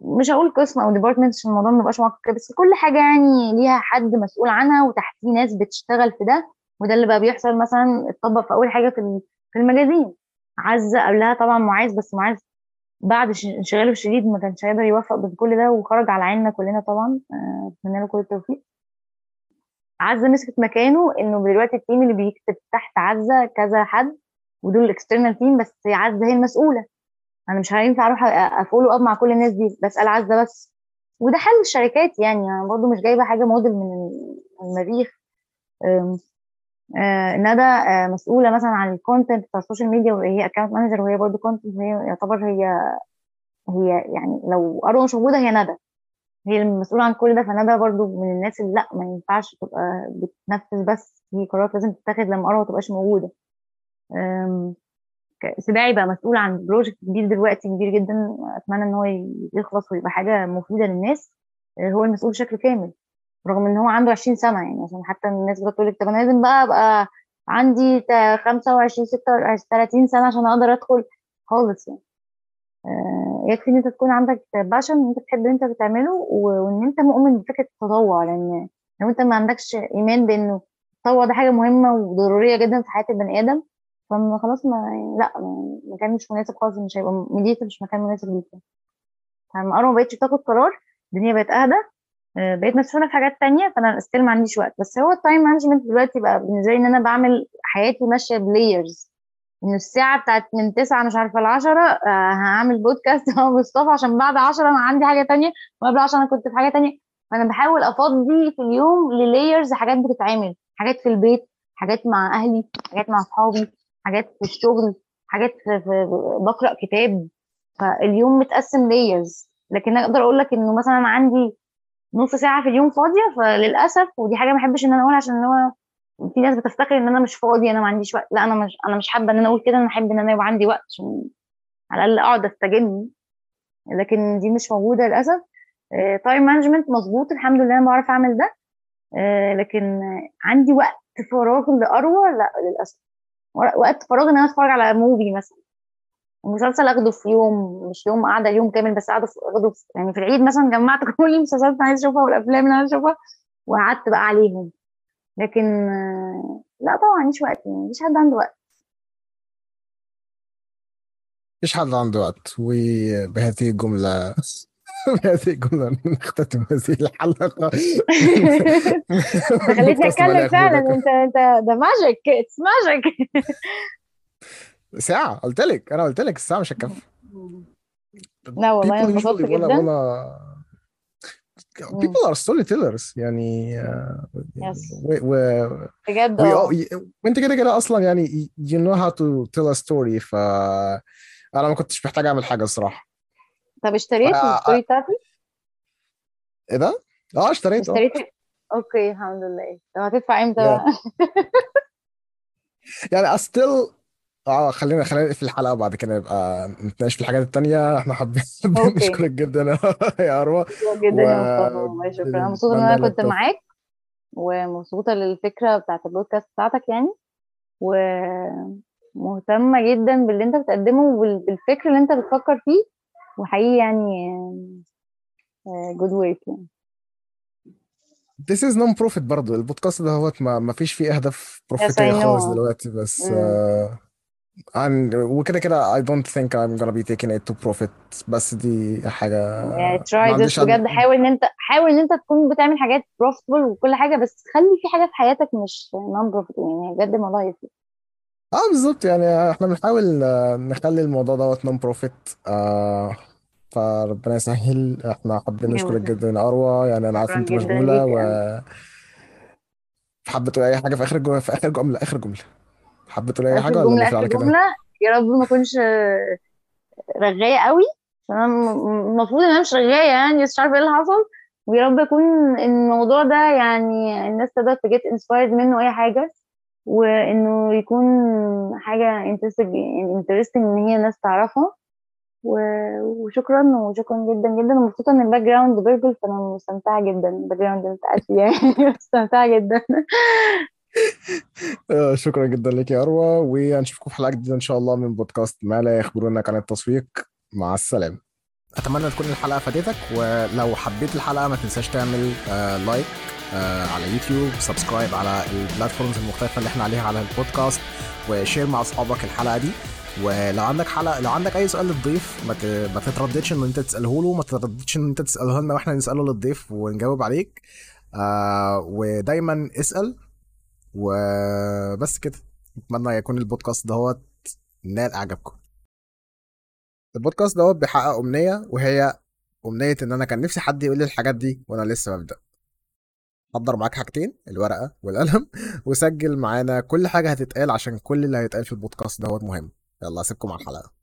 Speaker 2: مش هقول قسم أو department عشان الموضوع ما يبقاش معقد بس كل حاجة يعني ليها حد مسؤول عنها وتحتيه ناس بتشتغل في ده وده اللي بقى بيحصل مثلا اتطبق في أول حاجة في ال- في ال magazine. عزة قبلها طبعا معاذ بس معاذ بعد انشغاله الشديد ما كانش هيقدر يوفق بين كل ده وخرج على عيننا كلنا طبعا آه، اتمنى له كل التوفيق. عزة مسكت مكانه إنه دلوقتي ال team اللي بيكتب تحت عزة كذا حد ودول ال external team بس عزة هي المسؤولة. أنا مش هينفع أروح a follow up مع كل الناس دي بسال عزة بس. وده حل الشركات يعني أنا برضو مش جايبة حاجة موديل من المريخ. آه، ندى آه، مسؤولة مثلا عن ال content بتاع ال social media وهي account manager وهي برضو content هي يعتبر هي هي يعني لو اروى مش موجودة هي ندى. هي المسؤولة عن كل ده فندى برضو من الناس اللي لأ ما ينفعش تبقى بتنفذ بس في قرارات لازم تتاخد لما اروى ما تبقاش موجودة. سباعي بقى مسؤول عن بروجكت كبير دلوقتي كبير جدا. أتمنى إن هو يخلص ويبقى حاجة مفيدة للناس. آه، هو المسؤول بشكل كامل رغم إن هو عنده 20 سنة يعني. عشان حتى الناس بتقول لك طب أنا لازم بقى أبقى عندي تا- 25 26 30 سنة عشان أقدر أدخل. خالص يعني. آه، يكفي إن أنت تكون عندك passion إن أنت بتحب اللي أنت بتعمله وإن أنت مؤمن بفكرة التطوع. لأن لو أنت ما عندكش إيمان بإنه التطوع ده حاجة مهمة وضرورية جدا في حياة البني آدم فما خلاص ما لا ما- مكان مش مناسب خالص مش هيبقى ميديتور مش مكان مناسب ليك فلما أنا ما بقتش تاخد قرار الدنيا بقت أهدى آه، بقيت مسؤوله في حاجات تانية فأنا still ما عنديش وقت. بس هو ال time management دلوقتي بقى بالنسبة لي إن أنا بعمل حياتي ماشية ب layers ان الساعة بتاعت من 9 مش عارفة ل 10 آه، هعمل بودكاست مع مصطفى عشان بعد 10 أنا عندي حاجة تانية وقبل 10 أنا كنت في حاجة تانية. فأنا بحاول أفضي في اليوم لل layers حاجات بتتعمل حاجات في البيت حاجات مع أهلي حاجات مع أصحابي. حاجات في الشغل حاجات في, في بقرأ كتاب. فاليوم متقسم layers لكن أقدر أقول لك إنه مثلا عندي نص ساعة في اليوم فاضية فللأسف ودي حاجة ما احبش إن أنا أقولها عشان هو في ناس بتفتكر إن أنا مش فاضية أنا ما عنديش وقت. لا أنا مش أنا مش حابة إن أنا أقول كده أنا أحب إن أنا يبقى عندي وقت عشان على الأقل أقعد أستجم. لكن دي مش موجودة للأسف. time management مظبوط الحمد لله أنا بعرف أعمل ده. آه، لكن آه، عندي وقت فراغ لاروى لا للأسف. وقت فراغ إن أنا أتفرج على movie مثلا. مسلسل أخده في يوم مش يوم قاعدة يوم كامل بس قاعدة أخده في يعني في العيد مثلا جمعت كل المسلسلات اللي أنا عايزة أشوفها والأفلام اللي أنا عايزة أشوفها وقعدت بقى عليهم. لكن آه، لا طبعا عنديش وقت يعني مفيش حد عنده وقت.
Speaker 1: مفيش حد عنده وقت وبهذه الجملة بهذه الجملة نختتم هذه الحلقة.
Speaker 2: انت خليتني أتكلم فعلا. انت انت ده magic it's magic
Speaker 1: ساعة قلت لك. أنا قلت لك الساعة مش هتكفي.
Speaker 2: لا والله أنا
Speaker 1: wanna
Speaker 2: جدا. مم.
Speaker 1: people are storytellers. يعني آه، و, و,
Speaker 2: بجد
Speaker 1: all, وانت كده كده أصلا يعني you know how to tell a story. ف أنا ما كنتش محتاج أعمل حاجة الصراحة.
Speaker 2: طب
Speaker 1: ف...
Speaker 2: اشتريت ال story بتاعتي؟
Speaker 1: إيه ده؟ آه اشتريت آه
Speaker 2: اشتريت okay الحمد لله. طب هتدفع
Speaker 1: إمتى.
Speaker 2: بقى؟
Speaker 1: يعني still آه خلينا خلينا نقفل الحلقة وبعد كده نبقى نتناقش في الحاجات التانية. إحنا حابين نشكرك جدا يا أروى.
Speaker 2: شكرا جدا يا مصطفى والله شكرا. أنا
Speaker 1: مبسوطة
Speaker 2: إن
Speaker 1: أنا
Speaker 2: كنت معاك ومبسوطة للفكرة بتاعت البودكاست بتاعتك يعني. ومهتمة جدا باللي أنت بتقدمه وبالفكر اللي أنت بتفكر فيه. وحقيقي يعني good work يعني.
Speaker 1: This is non profit برضه البودكاست ده هو ما, ما فيش فيه
Speaker 2: أهداف
Speaker 1: profit
Speaker 2: ايه
Speaker 1: خالص دلوقتي بس آه عن وكده كده I don't think I'm gonna be taking it to profit. بس دي حاجة ما
Speaker 2: try this بجد. حاول إن أنت حاول إن أنت تكون بتعمل حاجات profitable وكل حاجة بس خلي في حاجة في حياتك مش non-profit يعني. بجد الموضوع يفرق.
Speaker 1: آه بالظبط يعني إحنا بنحاول آه، نخلي الموضوع دوت non-profit آه فربنا يسهل. إحنا حابين نشكرك
Speaker 2: يلا
Speaker 1: جدا يا أروى يعني أنا عارف
Speaker 2: شكرا
Speaker 1: انت
Speaker 2: جدا
Speaker 1: مشغولة
Speaker 2: ليك
Speaker 1: و
Speaker 2: يعني
Speaker 1: حابة تقول أي حاجة في آخر جملة في آخر جملة آخر جملة حابة تقول أي
Speaker 2: آخر
Speaker 1: حاجة ولا
Speaker 2: جملة
Speaker 1: نقفل
Speaker 2: آخر
Speaker 1: على كده؟
Speaker 2: جملة؟ يا رب ما أكونش رغاية قوي. عشان أنا م- المفروض إن أنا مش رغاية يعني بس مش عارفة إيه اللي حصل. ويا رب يكون الموضوع ده يعني الناس تقدر ت get inspired منه أي حاجة. وإنه يكون حاجة interesting إن هي الناس تعرفها. وشكرا وشكرا جدا جدا. ومبسوطة إن ال background purple فأنا مستمتعة جدا. ال background فيه يعني مستمتعة جدا.
Speaker 1: آه، شكرا جدا لك يا أروى. وهنشوفكم في حلقة جديدة إن شاء الله من بودكاست ما لا يخبرونك عن التسويق. مع السلامة. أتمنى تكون الحلقة فادتك. ولو حبيت الحلقة ما تنساش تعمل like آه على يوتيوب subscribe على ال platforms المختلفة اللي إحنا عليها على البودكاست و share مع أصحابك الحلقة دي. ولو عندك حلقة لو عندك أي سؤال للضيف ما تترددش إن أنت تسأله له ما تترددش إن أنت تسأله لنا وإحنا نسأله للضيف ونجاوب عليك. آه ودايما اسأل. وبس كده. أتمنى يكون البودكاست دهوت نال إعجابكم. البودكاست دوت بيحقق أمنية وهي أمنية إن أنا كان نفسي حد يقول لي الحاجات دي وأنا لسه ببدأ. حضر معاك حاجتين الورقة والقلم وسجل معانا كل حاجة هتتقال عشان كل اللي هيتقال في البودكاست دوت مهم. يلا أسيبكم على الحلقة.